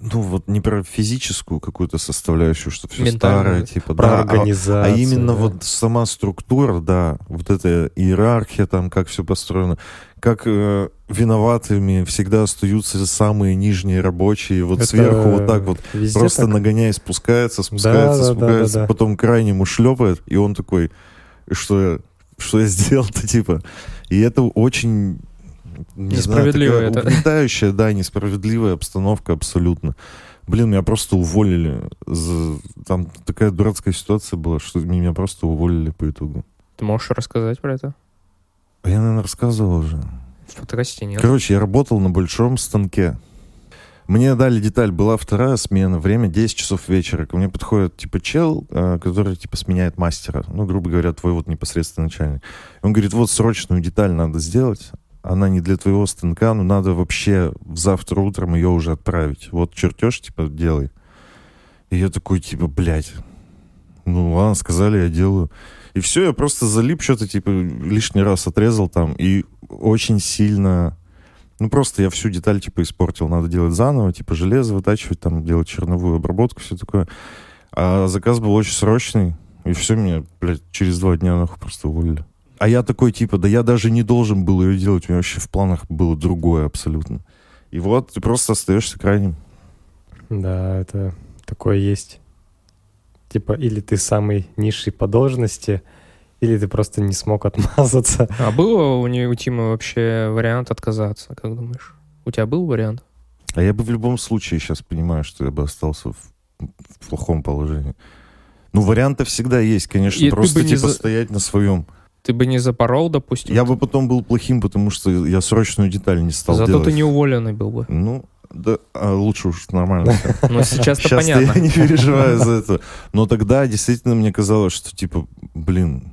Ну, вот не про физическую какую-то составляющую, что все Ментальную. старое, типа, про да, а- организацию. А именно да. вот сама структура, да, вот эта иерархия, там, как все построено, как э, виноватыми всегда остаются самые нижние рабочие, вот Это сверху вот так вот, просто так. нагоняя, спускается, спускается, да, да, спускается, да, да. потом крайнему шлепает, и он такой, что я, что я сделал-то, типа. И это очень... Не Несправедливо знаю, такая это. угнетающая, да, несправедливая обстановка абсолютно. Блин, меня просто уволили. Там такая дурацкая ситуация была, что меня просто уволили по итогу. Ты можешь рассказать про это? А Я, наверное, рассказывал уже. В подкасте нет. Короче, я работал на большом станке. Мне дали деталь, была вторая смена, время 10 часов вечера. Ко мне подходит, типа, чел, э, который, типа, сменяет мастера. Ну, грубо говоря, твой вот непосредственный начальник. Он говорит, вот срочную деталь надо сделать. Она не для твоего станка, но надо вообще завтра утром ее уже отправить. Вот чертеж, типа, делай. И я такой, типа, блядь. Ну, ладно, сказали, я делаю. И все, я просто залип, что-то, типа, лишний раз отрезал там. И очень сильно... Ну, просто я всю деталь, типа, испортил. Надо делать заново, типа, железо вытачивать, там, делать черновую обработку, все такое. А заказ был очень срочный. И все, меня, блядь, через два дня, нахуй, просто уволили. А я такой, типа, да я даже не должен был ее делать. У меня вообще в планах было другое абсолютно. И вот ты просто остаешься крайним. Да, это такое есть. Типа, или ты самый низший по должности, или ты просто не смог отмазаться. А было у, не, у Тима вообще вариант отказаться, как думаешь? У тебя был вариант? А я бы в любом случае сейчас понимаю, что я бы остался в, в плохом положении. Ну, варианты всегда есть, конечно. И просто, типа, за- стоять на своем. Ты бы не запорол, допустим? Я бы потом был плохим, потому что я срочную деталь не стал Зато делать. ты не уволенный был бы. Ну, да, а лучше уж нормально. (laughs) Ну, сейчас-то Сейчас я понятно. не переживаю за это. Но тогда действительно мне казалось, что, типа, блин,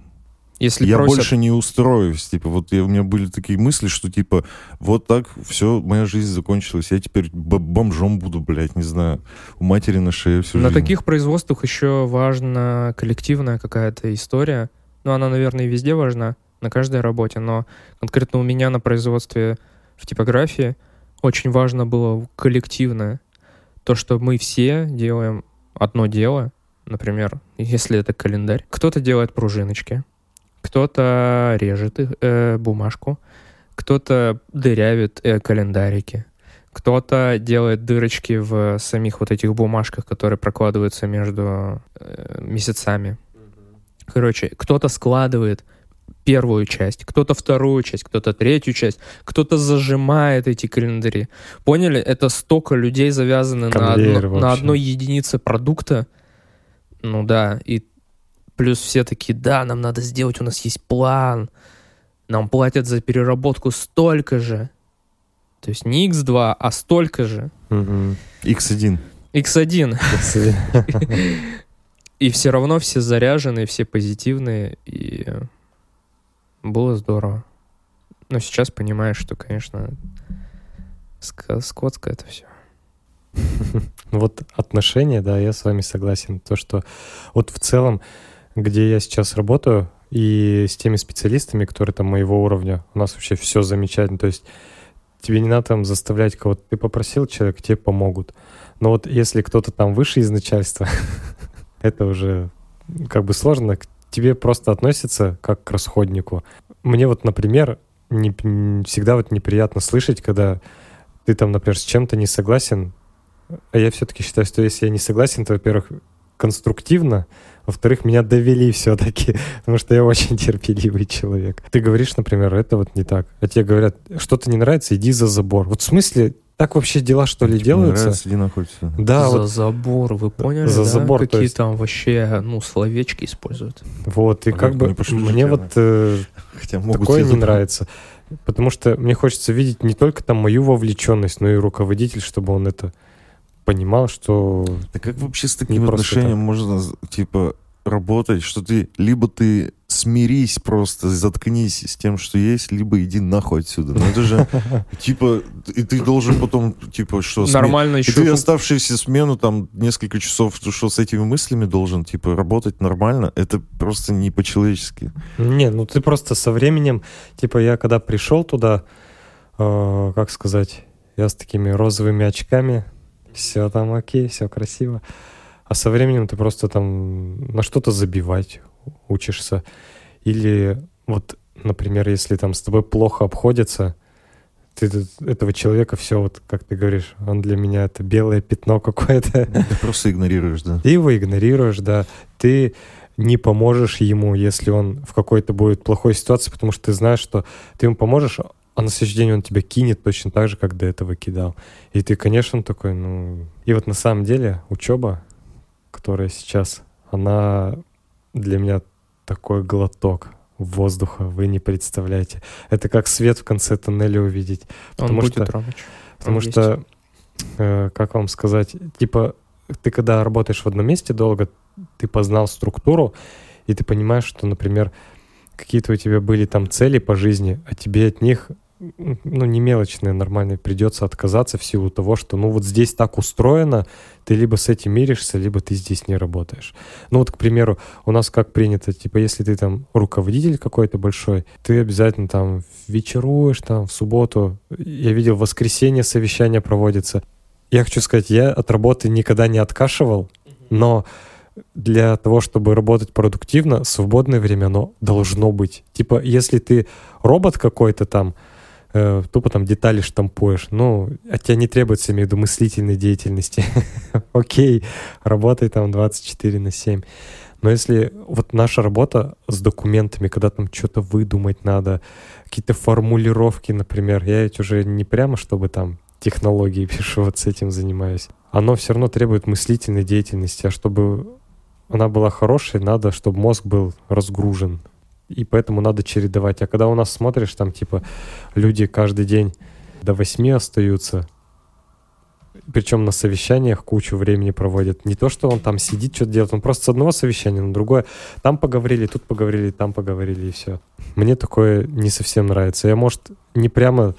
Если я просят- больше не устроюсь. Типа, вот я- у меня были такие мысли, что, типа, вот так все, моя жизнь закончилась. Я теперь бомжом буду, блядь, не знаю. У матери на шее всю На жизнь. таких производствах еще важна коллективная какая-то история. Ну, она, наверное, и везде важна, на каждой работе, но конкретно у меня на производстве в типографии очень важно было коллективное. То, что мы все делаем одно дело, например, если это календарь. Кто-то делает пружиночки, кто-то режет их, э, бумажку, кто-то дырявит э, календарики, кто-то делает дырочки в самих вот этих бумажках, которые прокладываются между э, месяцами. Короче, кто-то складывает первую часть, кто-то вторую часть, кто-то третью часть, кто-то зажимает эти календари. Поняли? Это столько людей завязаны на, одно- на вообще. одной единице продукта. Ну да, и плюс все такие, да, нам надо сделать, у нас есть план. Нам платят за переработку столько же. То есть не x2, а столько же. Мгм. X1. x1. Если- И все равно все заряженные, все позитивные, и было здорово. Но сейчас понимаешь, что, конечно, скотское это все. (laughs) Вот отношения, да, я с вами согласен. То, что вот в целом, где я сейчас работаю, и с теми специалистами, которые там моего уровня, у нас вообще все замечательно. То есть тебе не надо там заставлять кого-то. Ты попросил человека, тебе помогут. Но вот если кто-то там выше из начальства, (laughs) это уже как бы сложно. К тебе просто относятся как к расходнику. Мне вот, например, не, всегда вот неприятно слышать, когда ты там, например, с чем-то не согласен, а я все-таки считаю, что если я не согласен, то, во-первых, конструктивно, во-вторых, меня довели все-таки, (laughs) потому что я очень (laughs) терпеливый человек. Ты говоришь, например, это вот не так, а тебе говорят, что-то не нравится, иди за забор. Вот в смысле, так вообще дела, что ли, не делаются? нравится, иди нахуй отсюда. Да, за вот, забор, вы поняли, За да? забор, Какие есть. там вообще, ну, словечки используют. вот, и А как бы мне вот э, (laughs) Хотя могут такое не нравится. Потому что мне хочется видеть не только там мою вовлеченность, но и руководитель, чтобы он это понимал, что... Да как вообще с таким отношением можно, типа, работать, что ты либо ты смирись просто, заткнись с тем, что есть, либо иди нахуй отсюда. Ну это же, (laughs) типа, и ты должен потом, типа, что... Нормально И еще. ты оставшуюся смену, там, несколько часов, что, с этими мыслями должен, типа, работать нормально? Это просто не по-человечески. Не, ну ты просто со временем, типа я когда пришел туда, э, как сказать, я с такими розовыми очками, все там окей, все красиво. А со временем ты просто там на что-то забивать учишься. Или вот, например, если там с тобой плохо обходятся, ты этого человека все, вот как ты говоришь, он для меня это белое пятно какое-то. Ты просто игнорируешь, да. Ты его игнорируешь, да. Ты не поможешь ему, если он в какой-то будет плохой ситуации, потому что ты знаешь, что ты ему поможешь, а на следующий день он тебя кинет точно так же, как до этого кидал. И ты, конечно, такой, ну... И вот на самом деле учеба, которая сейчас, она для меня такой глоток воздуха, вы не представляете. Это как свет в конце тоннеля увидеть. Он потому будет, что- Ромыч. Потому Он что, э, как вам сказать, типа, ты когда работаешь в одном месте долго, ты познал структуру, и ты понимаешь, что, например, какие-то у тебя были там цели по жизни, а тебе от них, ну, не мелочные, нормальные, придется отказаться в силу того, что, ну, вот здесь так устроено, ты либо с этим миришься, либо ты здесь не работаешь. Ну, вот, к примеру, у нас как принято, типа, если ты там руководитель какой-то большой, ты обязательно там вечеруешь, там, в субботу. Я видел, в воскресенье совещание проводится. Я хочу сказать, я от работы никогда не откашивал, но для того, чтобы работать продуктивно, свободное время, оно должно быть. Типа, если ты робот какой-то там, э, тупо там детали штампуешь, ну, от тебя не требуется, имею в виду, мыслительной деятельности. (laughs) Окей, работай там 24 на 7. Но если вот наша работа с документами, когда там что-то выдумать надо, какие-то формулировки, например, я ведь уже не прямо, чтобы там технологии (laughs) пишу, вот с этим занимаюсь. Оно все равно требует мыслительной деятельности, а чтобы она была хорошей, надо, чтобы мозг был разгружен. И поэтому надо чередовать. А когда у нас смотришь, там типа люди каждый день до восьми остаются, причем на совещаниях кучу времени проводят. Не то, что он там сидит, что-то делает, он просто с одного совещания на другое. Там поговорили, тут поговорили, там поговорили, и все. Мне такое не совсем нравится. Я, может, не прямо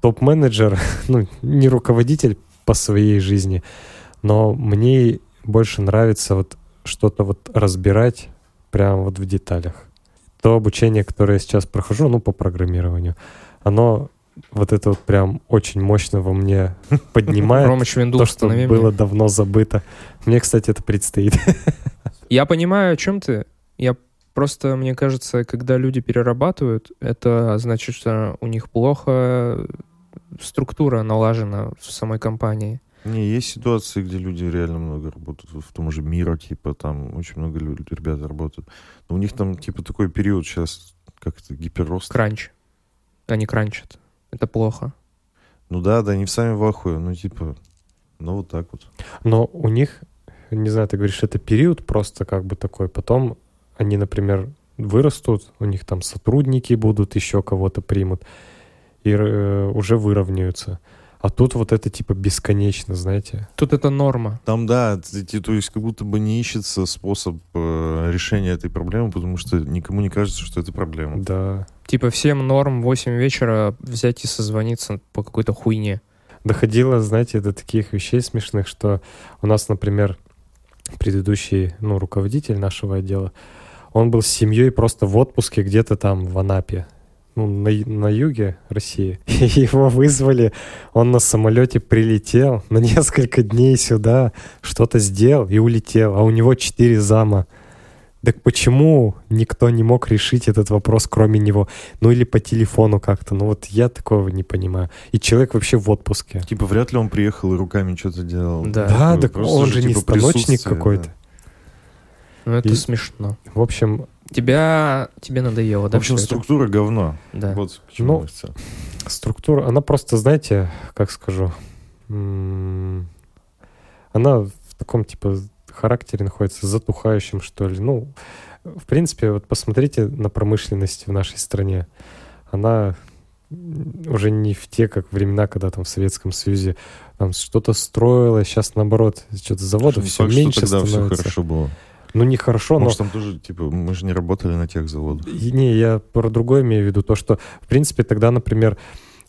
топ-менеджер, (laughs) ну, не руководитель по своей жизни, но мне больше нравится вот что-то вот разбирать прямо вот в деталях. То обучение, которое я сейчас прохожу, ну, по программированию, оно вот это вот прям очень мощно во мне (laughs) поднимает Ромыч винду то, что было давно забыто. Мне, кстати, это предстоит. (laughs) Я понимаю, о чем ты. Я просто, мне кажется, когда люди перерабатывают, это значит, что у них плохо структура налажена в самой компании. Не, есть ситуации, где люди реально много работают. В том же Миро, типа, там очень много лю- ребят работают. Но у них там, типа, такой период сейчас, как это, гиперрост. Кранч. Они кранчат. Это плохо. Ну да, да, они сами в ахуе, ну, типа, ну, вот так вот. Но у них, не знаю, ты говоришь, это период просто как бы такой. Потом они, например, вырастут, у них там сотрудники будут, еще кого-то примут, и э, уже выровняются. А тут вот это типа бесконечно, знаете. Тут это норма. Там, да, то есть как будто бы не ищется способ э, решения этой проблемы, потому что никому не кажется, что это проблема. Да. Типа всем норм в 8 вечера взять и созвониться по какой-то хуйне. Доходило, знаете, до таких вещей смешных, что у нас, например, предыдущий, ну, руководитель нашего отдела, он был с семьей просто в отпуске где-то там в Анапе, ну, на, на юге России. (laughs) И его вызвали, он на самолете прилетел на несколько дней сюда, что-то сделал и улетел, а у него четыре зама. Так почему никто не мог решить этот вопрос, кроме него? Ну или по телефону как-то. Ну вот я такого не понимаю. И человек вообще в отпуске. Типа, вряд ли он приехал и руками что-то делал. Да. Да, так он же, же не типа, станочник присутствие, какой-то. да. Ну, это И- смешно. В общем, Тебя... Тебе надоело, В да? общем, всё это? структура говно. Да. Вот к чему Ну, хотел. структура, она просто, знаете, как скажу, она в таком, типа, характере находится, затухающем, что ли. Ну, в принципе, вот посмотрите на промышленность в нашей стране. Она уже не в те, как времена, когда там в Советском Союзе там что-то строилось, сейчас наоборот, что-то заводов все факт, что меньше тогда все становится. хорошо было. Ну, нехорошо, но... Может, там тоже, типа, мы же не работали на тех заводах. Не, я про другое имею в виду. То, что, в принципе, тогда, например,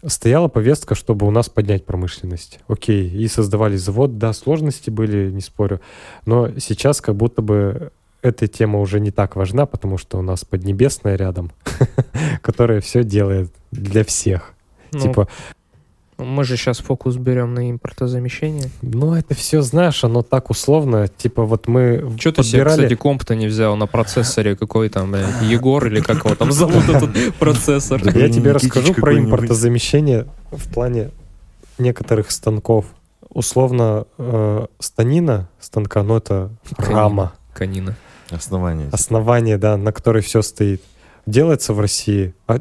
стояла повестка, чтобы у нас поднять промышленность. Окей, и создавались завод. Да, сложности были, не спорю. Но сейчас как будто бы эта тема уже не так важна, потому что у нас Поднебесная рядом, (laughs) которая все делает для всех. Ну, Типа, мы же сейчас фокус берем на импортозамещение. ну это все, знаешь, оно так условно. Типа вот мы Что ты себе, подбирали... кстати, комп-то не взял на процессоре какой там, блядь, Егор или как его там (laughs) зовут этот процессор? Я тебе расскажу про импортозамещение в плане некоторых станков. Условно, э, станина станка, ну это Канина. рама, Канина. Основание. основание, да, на которой все стоит. Делается в России. А,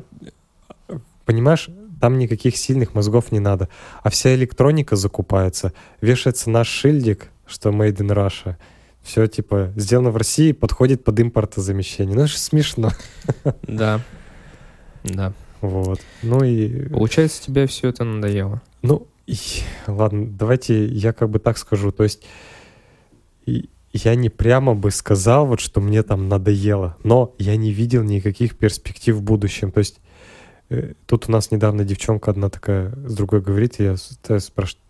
э, понимаешь, там никаких сильных мозгов не надо. А вся электроника закупается. Вешается наш шильдик, что made in Russia. Все типа сделано в России, подходит под импортозамещение. Ну, это же смешно. (laughs) Да. Да. Вот. Ну и Получается, тебе все это надоело. Ну, и- ладно, давайте я как бы так скажу. То есть и- я не прямо бы сказал, вот, что мне там надоело, но я не видел никаких перспектив в будущем. То есть тут у нас недавно девчонка одна такая с другой говорит, и я спрашиваю,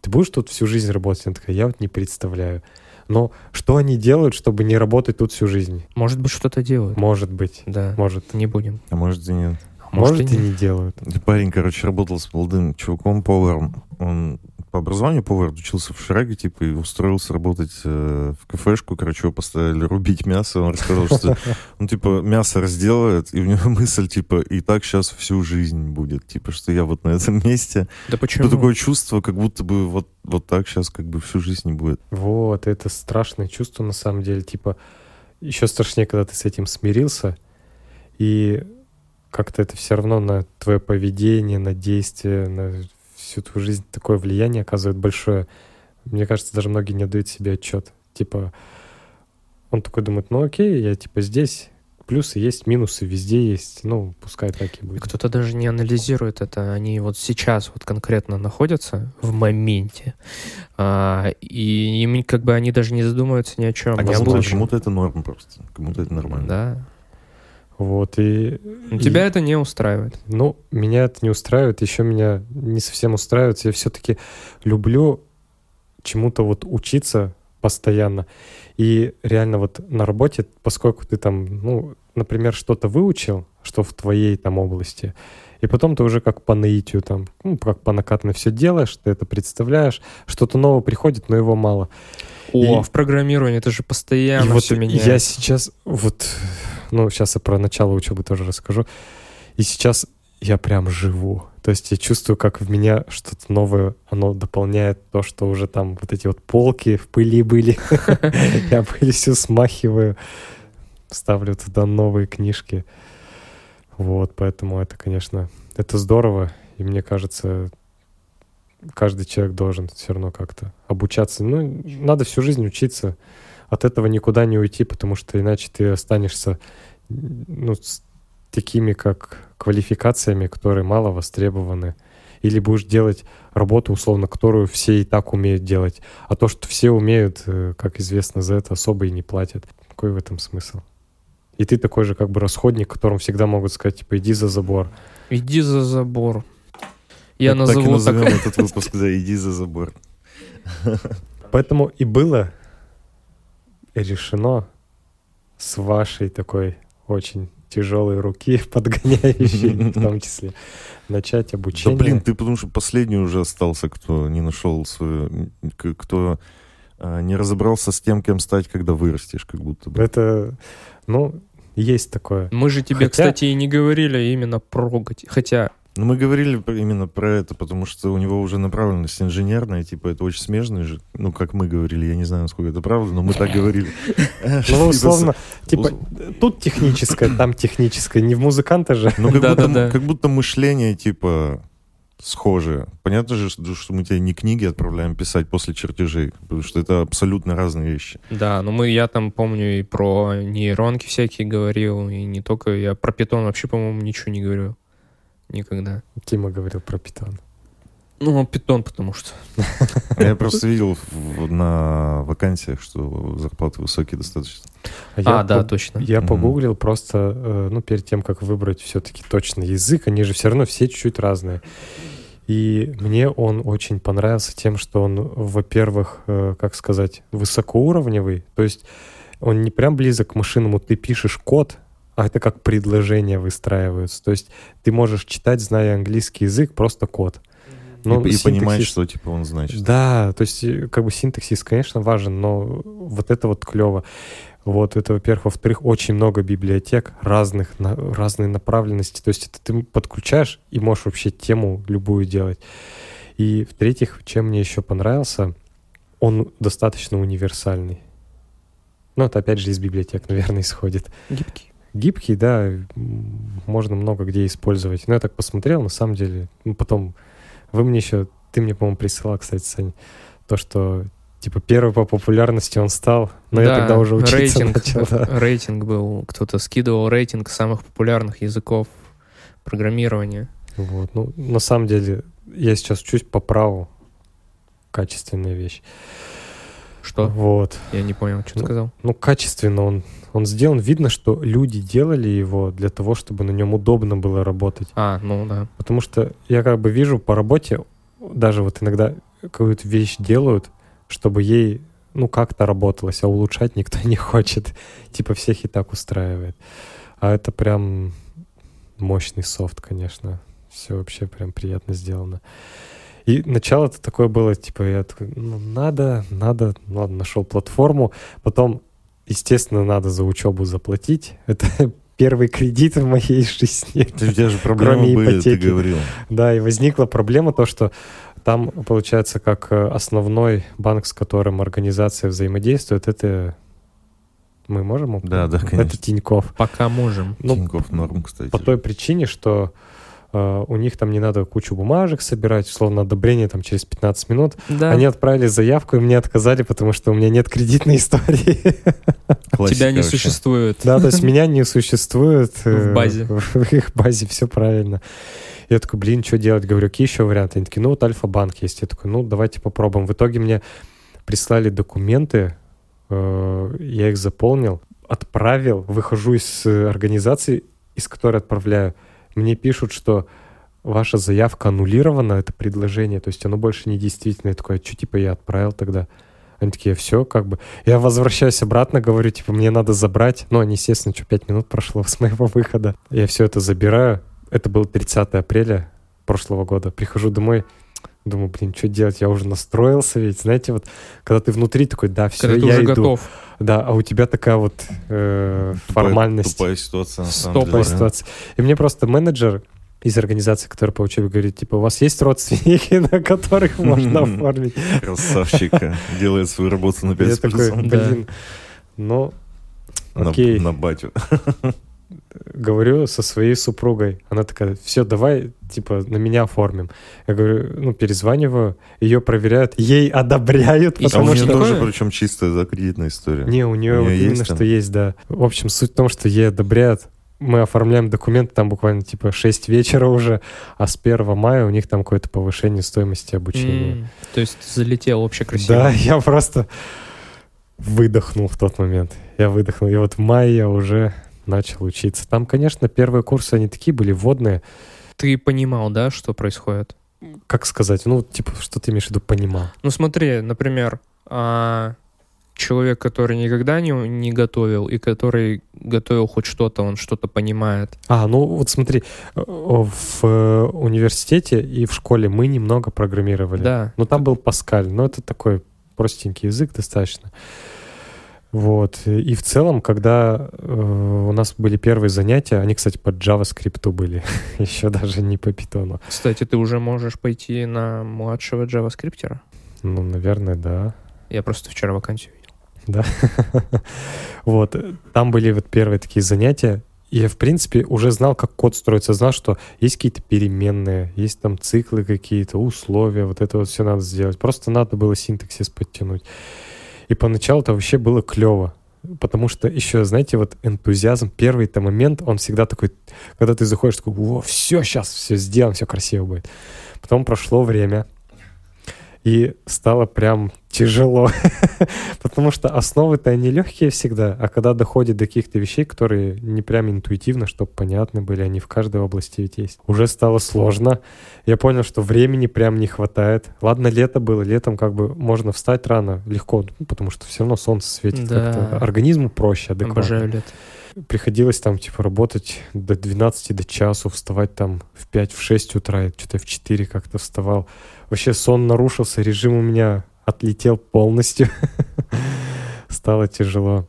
ты будешь тут всю жизнь работать? Она такая, я вот не представляю. Но что они делают, чтобы не работать тут всю жизнь? Может быть, что-то делают. Может быть. Да. Может. Не будем. А может и нет. Может, Может, и и не делают. Парень, короче, работал с молодым чуваком, поваром. Он по образованию повар учился в Шраге, типа, и устроился работать э, в кафешку. Короче, его поставили рубить мясо. Он рассказал, что он, (laughs) типа, мясо разделает, и у него (laughs) мысль, типа, и так сейчас всю жизнь будет. Типа, что я вот на этом месте. Да почему? Типа, такое чувство, как будто бы вот, вот так сейчас как бы всю жизнь не будет. Вот, это страшное чувство на самом деле. Типа, еще страшнее, когда ты с этим смирился, и как-то это все равно на твое поведение, на действие, на всю твою жизнь такое влияние оказывает большое. Мне кажется, даже многие не отдают себе отчет. Типа, он такой думает, ну окей, я типа здесь, плюсы есть, минусы везде есть, ну, пускай так и будет. Кто-то даже не анализирует это. Они вот сейчас вот конкретно находятся в моменте. А, и им как бы они даже не задумываются ни о чем. А кому-то это норм просто. Кому-то это нормально. Да. Вот, и... Но и- тебя это не устраивает. Ну, меня это не устраивает, еще меня не совсем устраивает. Я все-таки люблю чему-то вот учиться постоянно. И реально вот на работе, поскольку ты там, ну, например, что-то выучил, что в твоей там области, и потом ты уже как по наитию там, ну, как по накатанной все делаешь, ты это представляешь, что-то новое приходит, но его мало. О, И- в программировании это же постоянно И вот все меняется. я сейчас вот, ну, сейчас я про начало учебы тоже расскажу. И сейчас я прям живу. То есть я чувствую, как в меня что-то новое, оно дополняет то, что уже там вот эти вот полки в пыли были. (laughs) Я пыль всю смахиваю, ставлю туда новые книжки. Вот, поэтому это, конечно, это здорово. И мне кажется, каждый человек должен все равно как-то обучаться. Ну, надо всю жизнь учиться. От этого никуда не уйти, потому что иначе ты останешься ну, с такими как квалификациями, которые мало востребованы. Или будешь делать работу, условно, которую все и так умеют делать. А то, что все умеют, э, как известно, за это особо и не платят. Какой в этом смысл? И ты такой же как бы расходник, которому всегда могут сказать, типа, иди за забор. Иди за забор. Я Так- так и назову так. назовем (laughs) этот выпуск, да, иди за забор. Поэтому и было решено с вашей такой очень тяжелой руки, (laughs) подгоняющей в том числе, начать Да обучение. блин, ты потому что последний уже остался, кто не нашел свою... Кто а, не разобрался с тем, кем стать, когда вырастешь, как будто бы. Это, ну, есть такое. Мы же тебе, Хотя- кстати, и не говорили именно про... Хотя, Но мы говорили именно про это, потому что у него уже направленность инженерная, типа это очень смежный же, ну, как мы говорили, я не знаю, насколько это правда, но мы так говорили. (laughs) Ну, условно, типа, тут техническое, там техническое, не в музыканта же. Ну, как будто, Да-да-да. как будто мышление, типа, схожее. Понятно же, что что мы тебе не книги отправляем писать после чертежей, потому что это абсолютно разные вещи. да, ну мы, я там помню и про нейронки всякие говорил, и не только, я про питон вообще, по-моему, ничего не говорю. Никогда. Тима говорил про питон. Ну, питон, потому что. (laughs) Я просто видел на вакансиях, что зарплаты высокие достаточно. я А, да, точно. Я погуглил просто, э, ну, перед тем, как выбрать все-таки точно язык, они же все равно все чуть-чуть разные. И мне он очень понравился тем, что он, во-первых, э, как сказать, высокоуровневый, то есть он не прям близок к машинному, ты пишешь код, а это как предложения выстраиваются. То есть ты можешь читать, зная английский язык, просто код. Но и, и понимать, синтаксис- что типа он значит. да, то есть э, как бы синтаксис, конечно, важен, но вот это вот клево. Вот это, во-первых. Во-вторых, очень много библиотек разных, на, разной направленности. То есть это ты подключаешь и можешь вообще тему любую делать. И в-третьих, чем мне еще понравился, он достаточно универсальный. Ну, это опять же из библиотек, наверное, (laughs) исходит. Гибкий. Гибкий, да, можно много где использовать. Но я так посмотрел, на самом деле, ну, потом вы мне еще, ты мне, по-моему, присылал, кстати, Сань, то, что типа первый по популярности он стал, но я Да, тогда уже учиться рейтинг, начал. да. рейтинг был, кто-то скидывал рейтинг самых популярных языков программирования. Вот, ну, на самом деле, я сейчас учусь по праву. Качественная вещь. Что? Вот. Я не понял, что ты Ну, сказал. Ну, качественно он, он сделан. Видно, что люди делали его для того, чтобы на нем удобно было работать. А, ну да. Потому что я как бы вижу по работе, даже вот иногда какую-то вещь делают, чтобы ей, ну, как-то работалось, а улучшать никто (laughs) не хочет. Типа всех и так устраивает. А это прям мощный софт, конечно. Все вообще прям приятно сделано. И начало-то такое было, типа, я такой, ну, надо, надо, ну, ладно, нашел платформу. Потом, естественно, надо за учебу заплатить. (laughs) Это первый кредит в моей жизни. Ты- У тебя же (laughs) проблемы Кроме были, ты ипотеки. говорил. Да, и возникла проблема то, что там, получается, как э, основной банк, с которым организация взаимодействует, это мы можем? Да, да, Это конечно. Тиньков. Пока можем. Ну, Тинькофф норм, кстати. по той причине, что у них там не надо кучу бумажек собирать, условно, одобрение там через 15 минут. Да. Они отправили заявку, и мне отказали, потому что у меня нет кредитной истории. Классика Тебя не вообще. существует. Да, то есть меня не существует (laughs) э, В базе. В их базе все правильно. Я такой, блин, что делать? Говорю, какие еще варианты? Они такие, ну вот Альфа-банк есть. Я такой, ну давайте попробуем. В итоге мне прислали документы, э, я их заполнил, отправил, выхожу из э, организации, из которой отправляю. Мне пишут, что ваша заявка аннулирована, это предложение, то есть оно больше не действительно. Я такой, а что типа я отправил тогда? Они такие, все, как бы. Я возвращаюсь обратно, говорю, типа, мне надо забрать. Ну, они, естественно, что, 5 минут прошло с моего выхода. Я все это забираю. Это было 30 апреля прошлого года. Прихожу домой, думаю, блин, что делать? Я уже настроился ведь. Знаете, вот, когда ты внутри такой, да, все, Когда ты я уже иду. готов. Да, а у тебя такая вот э, Тупая- формальность. Тупая ситуация, на самом деле. Тупая да. ситуация. И мне просто менеджер из организации, которая по учебе говорит, типа, у вас есть родственники, (laughs) на которых можно (laughs) оформить? Красавчик. Делает свою работу на 5 Я с такой, блин, ну, На- окей. На батю. (laughs) говорю со своей супругой. Она такая, все, давай, типа, на меня оформим. Я говорю, ну, перезваниваю, ее проверяют, ей одобряют, И А у потому Потому нее что тоже, такое- причем чистая да, кредитная история. Не, у нее У вот неё именно есть что там? есть, да. В общем, суть в том, что ей одобряют. Мы оформляем документы, там буквально типа 6 вечера уже, а с 1 мая у них там какое-то повышение стоимости обучения. То есть залетел вообще красиво. Да, я просто выдохнул в тот момент. Я выдохнул. И вот в мае я уже начал учиться. Там, конечно, первые курсы, они такие были вводные. Ты понимал, да, что происходит? Как сказать? Ну, типа, что ты имеешь в виду понимал? Ну смотри, например, а, человек, который никогда не, не готовил и который готовил хоть что-то, он что-то понимает. А, ну вот смотри, в э, университете и в школе мы немного программировали. Да. Ну, там был Паскаль, но это такой простенький язык достаточно. Вот. И в целом, когда э, у нас были первые занятия, они, кстати, по JavaScript были, (laughs) еще даже не по Python. Кстати, ты уже можешь пойти на младшего джаваскриптера. Ну, наверное, да. Я просто вчера вакансию видел. Да. (laughs) Вот. Там были вот первые такие занятия. Я, в принципе, уже знал, как код строится. Знал, что есть какие-то переменные, есть там циклы какие-то, условия. Вот это вот все надо сделать. Просто надо было синтаксис подтянуть. И поначалу это вообще было клево. Потому что еще, знаете, вот энтузиазм, первый-то момент, он всегда такой, когда ты заходишь, такой, о, все, сейчас все сделаем, все красиво будет. Потом прошло время, и стало прям тяжело, (laughs) потому что основы-то они легкие всегда, а когда доходит до каких-то вещей, которые не прям интуитивно, чтобы понятны были, они в каждой области ведь есть, уже стало сложно. Я понял, что времени прям не хватает. Ладно, лето было, летом как бы можно встать рано, легко, ну, потому что все равно солнце светит Да. как-то. Организму проще, адекватно Обожаю лето. приходилось там, типа, работать до 12, до часу, вставать там в 5, в 6 утра, что-то в 4 как-то вставал. Вообще сон нарушился, режим у меня отлетел полностью. (laughs) Стало тяжело.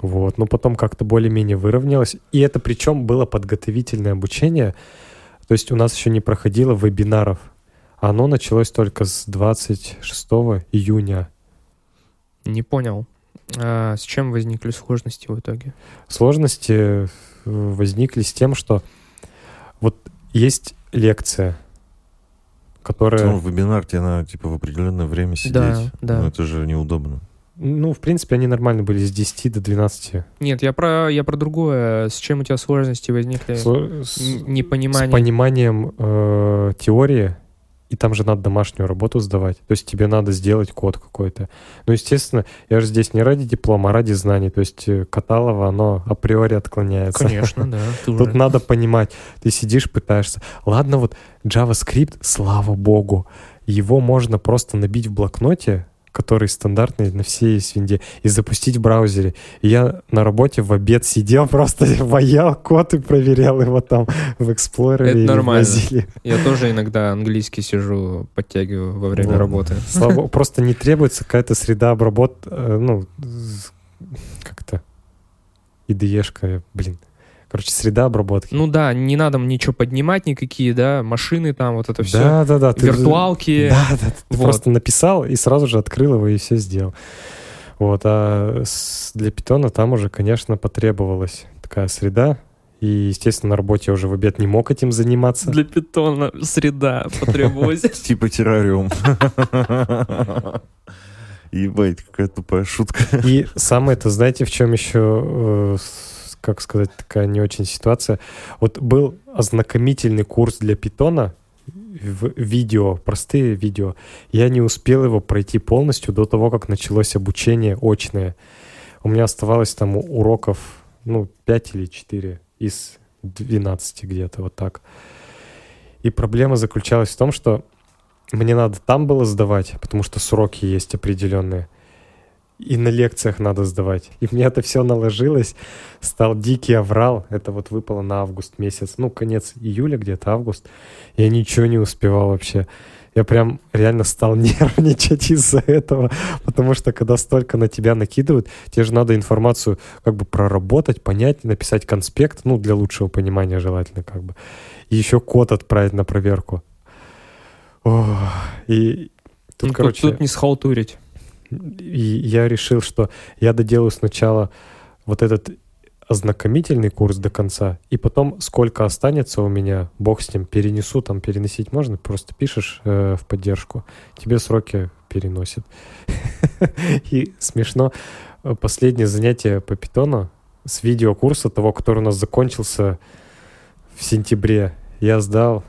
Вот, но потом как-то более-менее выровнялось. И это причем было подготовительное обучение. То есть у нас еще не проходило вебинаров. Оно началось только с 26 июня. Не понял. А с чем возникли сложности в итоге? Сложности э, возникли с тем, что вот есть лекция, которая, Ну, вебинар тебе надо, типа, в определенное время сидеть. Да, да. Ну, это же неудобно. ну, в принципе, они нормально были с 10 до 12. Нет, я про, я про другое. С чем у тебя сложности возникли? С, Непонимание. с пониманием э, теории, и там же надо домашнюю работу сдавать. То есть тебе надо сделать код какой-то. Ну, естественно, я же здесь не ради диплома, а ради знаний. То есть э, Каталова, оно априори отклоняется. Конечно, да. (laughs) Тут надо понимать. Ты сидишь, пытаешься. Ладно, вот JavaScript, слава богу, его можно просто набить в блокноте, который стандартный на всей есть винде, и запустить в браузере. И я на работе в обед сидел, (laughs) просто ваял код и проверял его там в Explorer Это в нормально. Я тоже иногда английский сижу, подтягиваю во время Вот. работы. Слава (laughs) просто не требуется какая-то среда обработки, ну, з- как-то IDE-шка, блин. Короче, среда обработки. Ну да, не надо ничего поднимать никакие, да, машины там, вот это все. да, да, да. ты- Виртуалки. Да, да, ты Вот. просто написал и сразу же открыл его и все сделал. Вот, а для питона там уже, конечно, потребовалась такая среда. И, естественно, на работе я уже в обед не мог этим заниматься. Для питона среда потребовалась. (laughs) Типа террариум. (laughs) Ебать, какая тупая шутка. И самое это, знаете, в чем еще, э, как сказать, такая не очень ситуация. Вот был ознакомительный курс для питона, в видео, простые видео. Я не успел его пройти полностью до того, как началось обучение очное. У меня оставалось там уроков, ну, 5 или 4 из 12 где-то, вот так. И проблема заключалась в том, что мне надо там было сдавать, потому что сроки есть определенные. И на лекциях надо сдавать. И мне это все наложилось. Стал дикий аврал. Это вот выпало на август месяц. Ну, конец июля где-то, август. Я ничего не успевал вообще. Я прям реально стал (laughs) нервничать из-за этого. Потому что когда столько на тебя накидывают, тебе же надо информацию как бы проработать, понять, написать конспект. Ну, для лучшего понимания желательно как бы. И еще код отправить на проверку. Ох, и тут, Ну, Тут, короче... тут не схалтурить. И я решил, что я доделаю сначала вот этот ознакомительный курс до конца, и потом сколько останется у меня, бог с ним, перенесу, там переносить можно, просто пишешь э, в поддержку, тебе сроки переносят. (laughs) И смешно, последнее занятие по питону с видеокурса того, который у нас закончился в сентябре, я сдал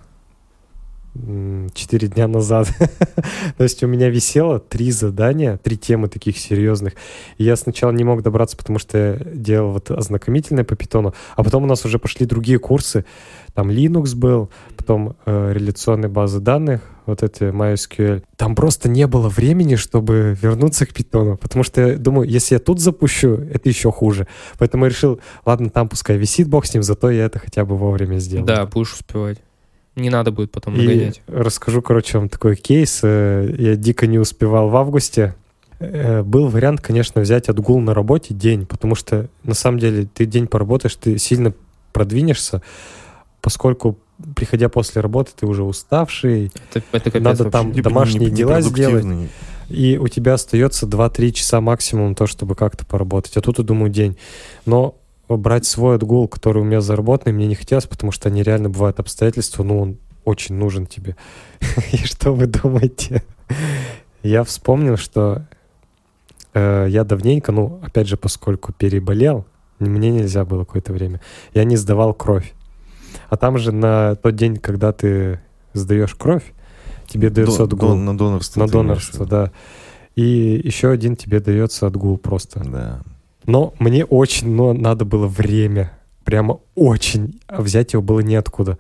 4 дня назад. (laughs) То есть у меня висело три задания, три темы таких серьезных. И я сначала не мог добраться, потому что я делал вот ознакомительное по питону, а потом у нас уже пошли другие курсы. Там Linux был, потом э, реляционные базы данных, вот эти MySQL. Там просто не было времени, чтобы вернуться к питону, потому что я думаю, если я тут запущу, это еще хуже. Поэтому я решил, ладно, там пускай висит, бог с ним, зато я это хотя бы вовремя сделаю. Да, будешь успевать. Не надо будет потом И нагонять. расскажу, короче, вам такой кейс. Э, Я дико не успевал в августе. Э, Был вариант, конечно, взять отгул на работе день, потому что, на самом деле, ты день поработаешь, ты сильно продвинешься, поскольку, приходя после работы, ты уже уставший, Это, это капец надо там Типа домашние не- дела непродуктивный. и у тебя остается 2-3 часа максимум то, чтобы как-то поработать. А тут, я думаю, день. Но брать свой отгул, который у меня заработанный, мне не хотелось, потому что они реально бывают обстоятельства, ну, он очень нужен тебе. (laughs) И что вы думаете? Я вспомнил, что э, я давненько, ну, опять же, поскольку переболел, мне нельзя было какое-то время, я не сдавал кровь. А там же на тот день, когда ты сдаешь кровь, тебе дается До- отгул. дон- на донорство. на донорство, да. И еще один тебе дается отгул просто. Да. Но мне очень, но надо было время. Прямо очень. А взять его было неоткуда.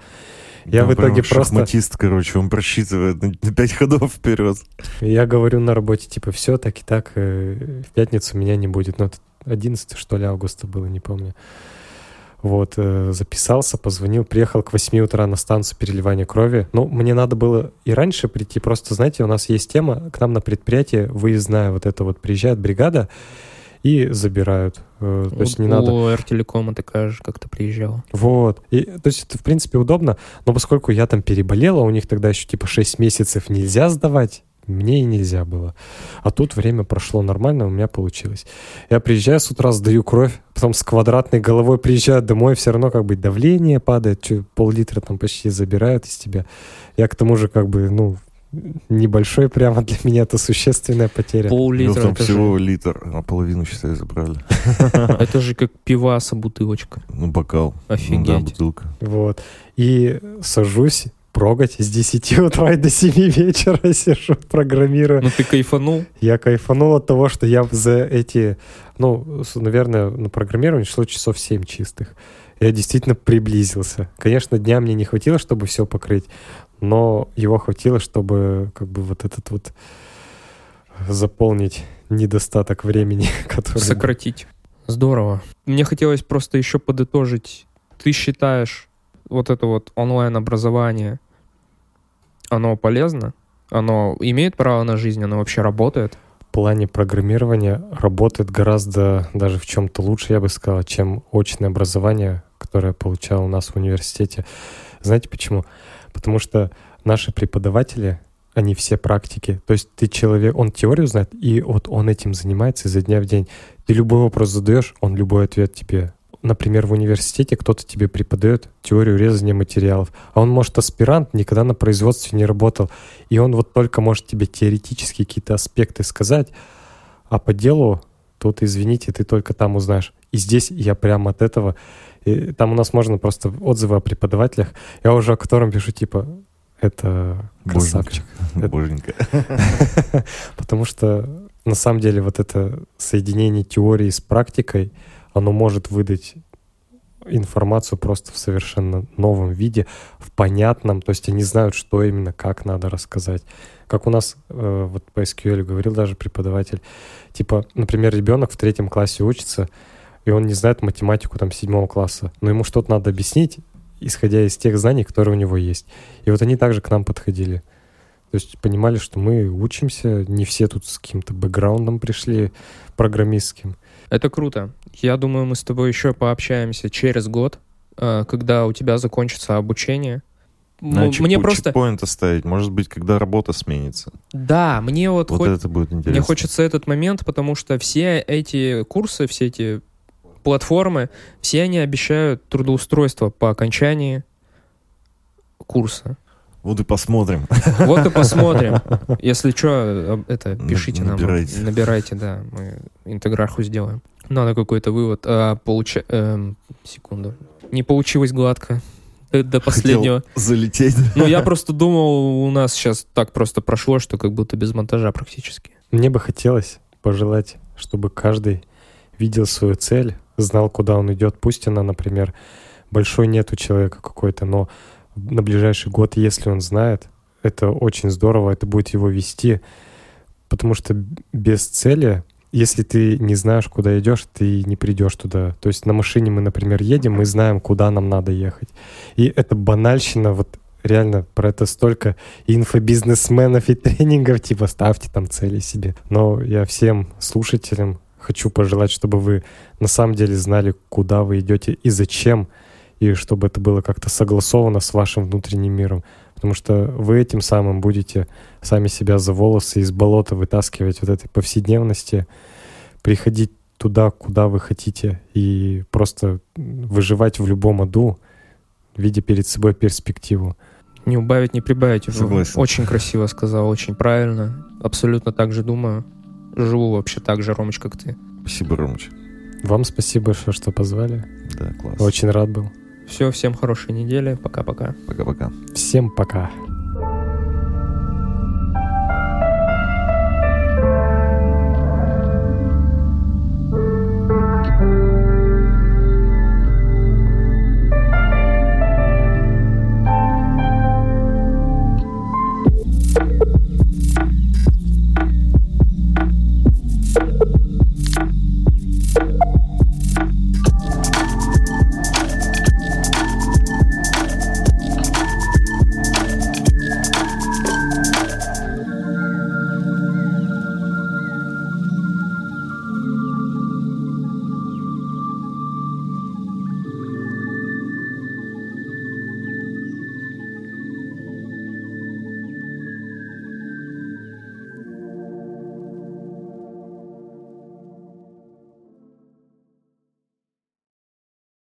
Я Там в итоге просто- шахматист, короче, он просчитывает на пять ходов вперед. Я говорю на работе, типа, все, так и так, э, в пятницу меня не будет. Ну, это 11, что ли, августа было, не помню. Вот, э, записался, позвонил, приехал к 8 утра на станцию переливания крови. Ну, мне надо было и раньше прийти, просто, знаете, у нас есть тема, к нам на предприятие выездная вот это вот, приезжает бригада и забирают. Э, То есть У- не надо... У Артелекома такая же как-то приезжала. Вот. И, то есть это, в принципе, удобно, но поскольку я там переболела, у них тогда еще типа 6 месяцев нельзя сдавать, мне и нельзя было. А тут время прошло нормально, у меня получилось. Я приезжаю с утра, сдаю кровь, потом с квадратной головой приезжаю домой, все равно как бы давление падает, пол-литра там почти забирают из тебя. Я к тому же как бы, ну, небольшой прямо для меня это существенная потеря. Ну, Пол-литра. там всего же, литр, а половину, считай, забрали. (laughs) это же как пиваса бутылочка. Ну, бокал. Ну, да, Офигеть. бутылка. Вот. И сажусь прогать с 10 утра и до 7 вечера сижу, программирую. Ну ты кайфанул. Я кайфанул от того, что я за эти, ну, наверное, на программирование шло часов 7 чистых. Я действительно приблизился. Конечно, дня мне не хватило, чтобы все покрыть, но его хватило, чтобы как бы вот этот вот заполнить недостаток времени, (laughs) который... Сократить. Здорово. Мне хотелось просто еще подытожить. Ты считаешь вот это вот онлайн-образование, оно полезно? Оно имеет право на жизнь? Оно вообще работает? в плане программирования работает гораздо даже в чем-то лучше, я бы сказал, чем очное образование, которое я получал у нас в университете. Знаете почему? Потому что наши преподаватели, они все практики. То есть ты человек, он теорию знает, и вот он этим занимается изо дня в день. Ты любой вопрос задаешь, он любой ответ тебе. Например, в университете кто-то тебе преподает теорию резания материалов, а он, может, аспирант, никогда на производстве не работал, и он вот только может тебе теоретически какие-то аспекты сказать, а по делу тут, извините, ты только там узнаешь. И здесь я прямо от этого... и там у нас можно просто отзывы о преподавателях, я уже о котором пишу, типа, это красавчик. (laughs) Боженька. (laughs) Потому что на самом деле вот это соединение теории с практикой, оно может выдать информацию просто в совершенно новом виде, в понятном, то есть они знают, что именно, как надо рассказать. Как у нас э, вот по SQL говорил даже преподаватель, типа, например, ребенок в третьем классе учится, и он не знает математику там седьмого класса, но ему что-то надо объяснить, исходя из тех знаний, которые у него есть. И вот они также к нам подходили. То есть понимали, что мы учимся, не все тут с каким-то бэкграундом пришли программистским. Это круто. Я думаю, мы с тобой еще пообщаемся через год, э, когда у тебя закончится обучение. М- Надо чек- Мне просто... чекпоинт оставить. Может быть, когда работа сменится. Да, мне вот, Вот хоть- это будет интересно. Мне хочется этот момент, потому что все эти курсы, все эти платформы, все они обещают трудоустройство по окончании курса. Вот и посмотрим. Вот и посмотрим. (laughs) Если что, это пишите нам. набирайте. Набирайте, да. Мы интеграху сделаем. Надо какой-то вывод. А, получа- эм, секунду. Не получилось гладко. До, до последнего. Хотел залететь. Ну, я просто думал, у нас сейчас так просто прошло, что как будто без монтажа практически. Мне бы хотелось пожелать, чтобы каждый видел свою цель, знал, куда он идет. Пусть она, например, большой нет у человека какой-то, но на ближайший год, если он знает, это очень здорово, это будет его вести, потому что без цели, если ты не знаешь, куда идешь, ты не придешь туда. То есть на машине мы, например, едем, мы знаем, куда нам надо ехать. И это банальщина, вот реально про это столько инфобизнесменов и тренингов, типа ставьте там цели себе. Но я всем слушателям хочу пожелать, чтобы вы на самом деле знали, куда вы идете и зачем, и чтобы это было как-то согласовано с вашим внутренним миром. Потому что вы этим самым будете сами себя за волосы из болота вытаскивать вот этой повседневности, приходить туда, куда вы хотите, и просто выживать в любом аду, видя перед собой перспективу. Не убавить, не прибавить. Согласен. Очень красиво сказал, очень правильно. Абсолютно так же думаю. Живу вообще так же, Ромыч, как ты. Спасибо, Ромыч. Вам спасибо большое, что позвали. Да, класс. Очень рад был. Все, всем хорошей недели. Пока-пока. Пока-пока. Всем пока.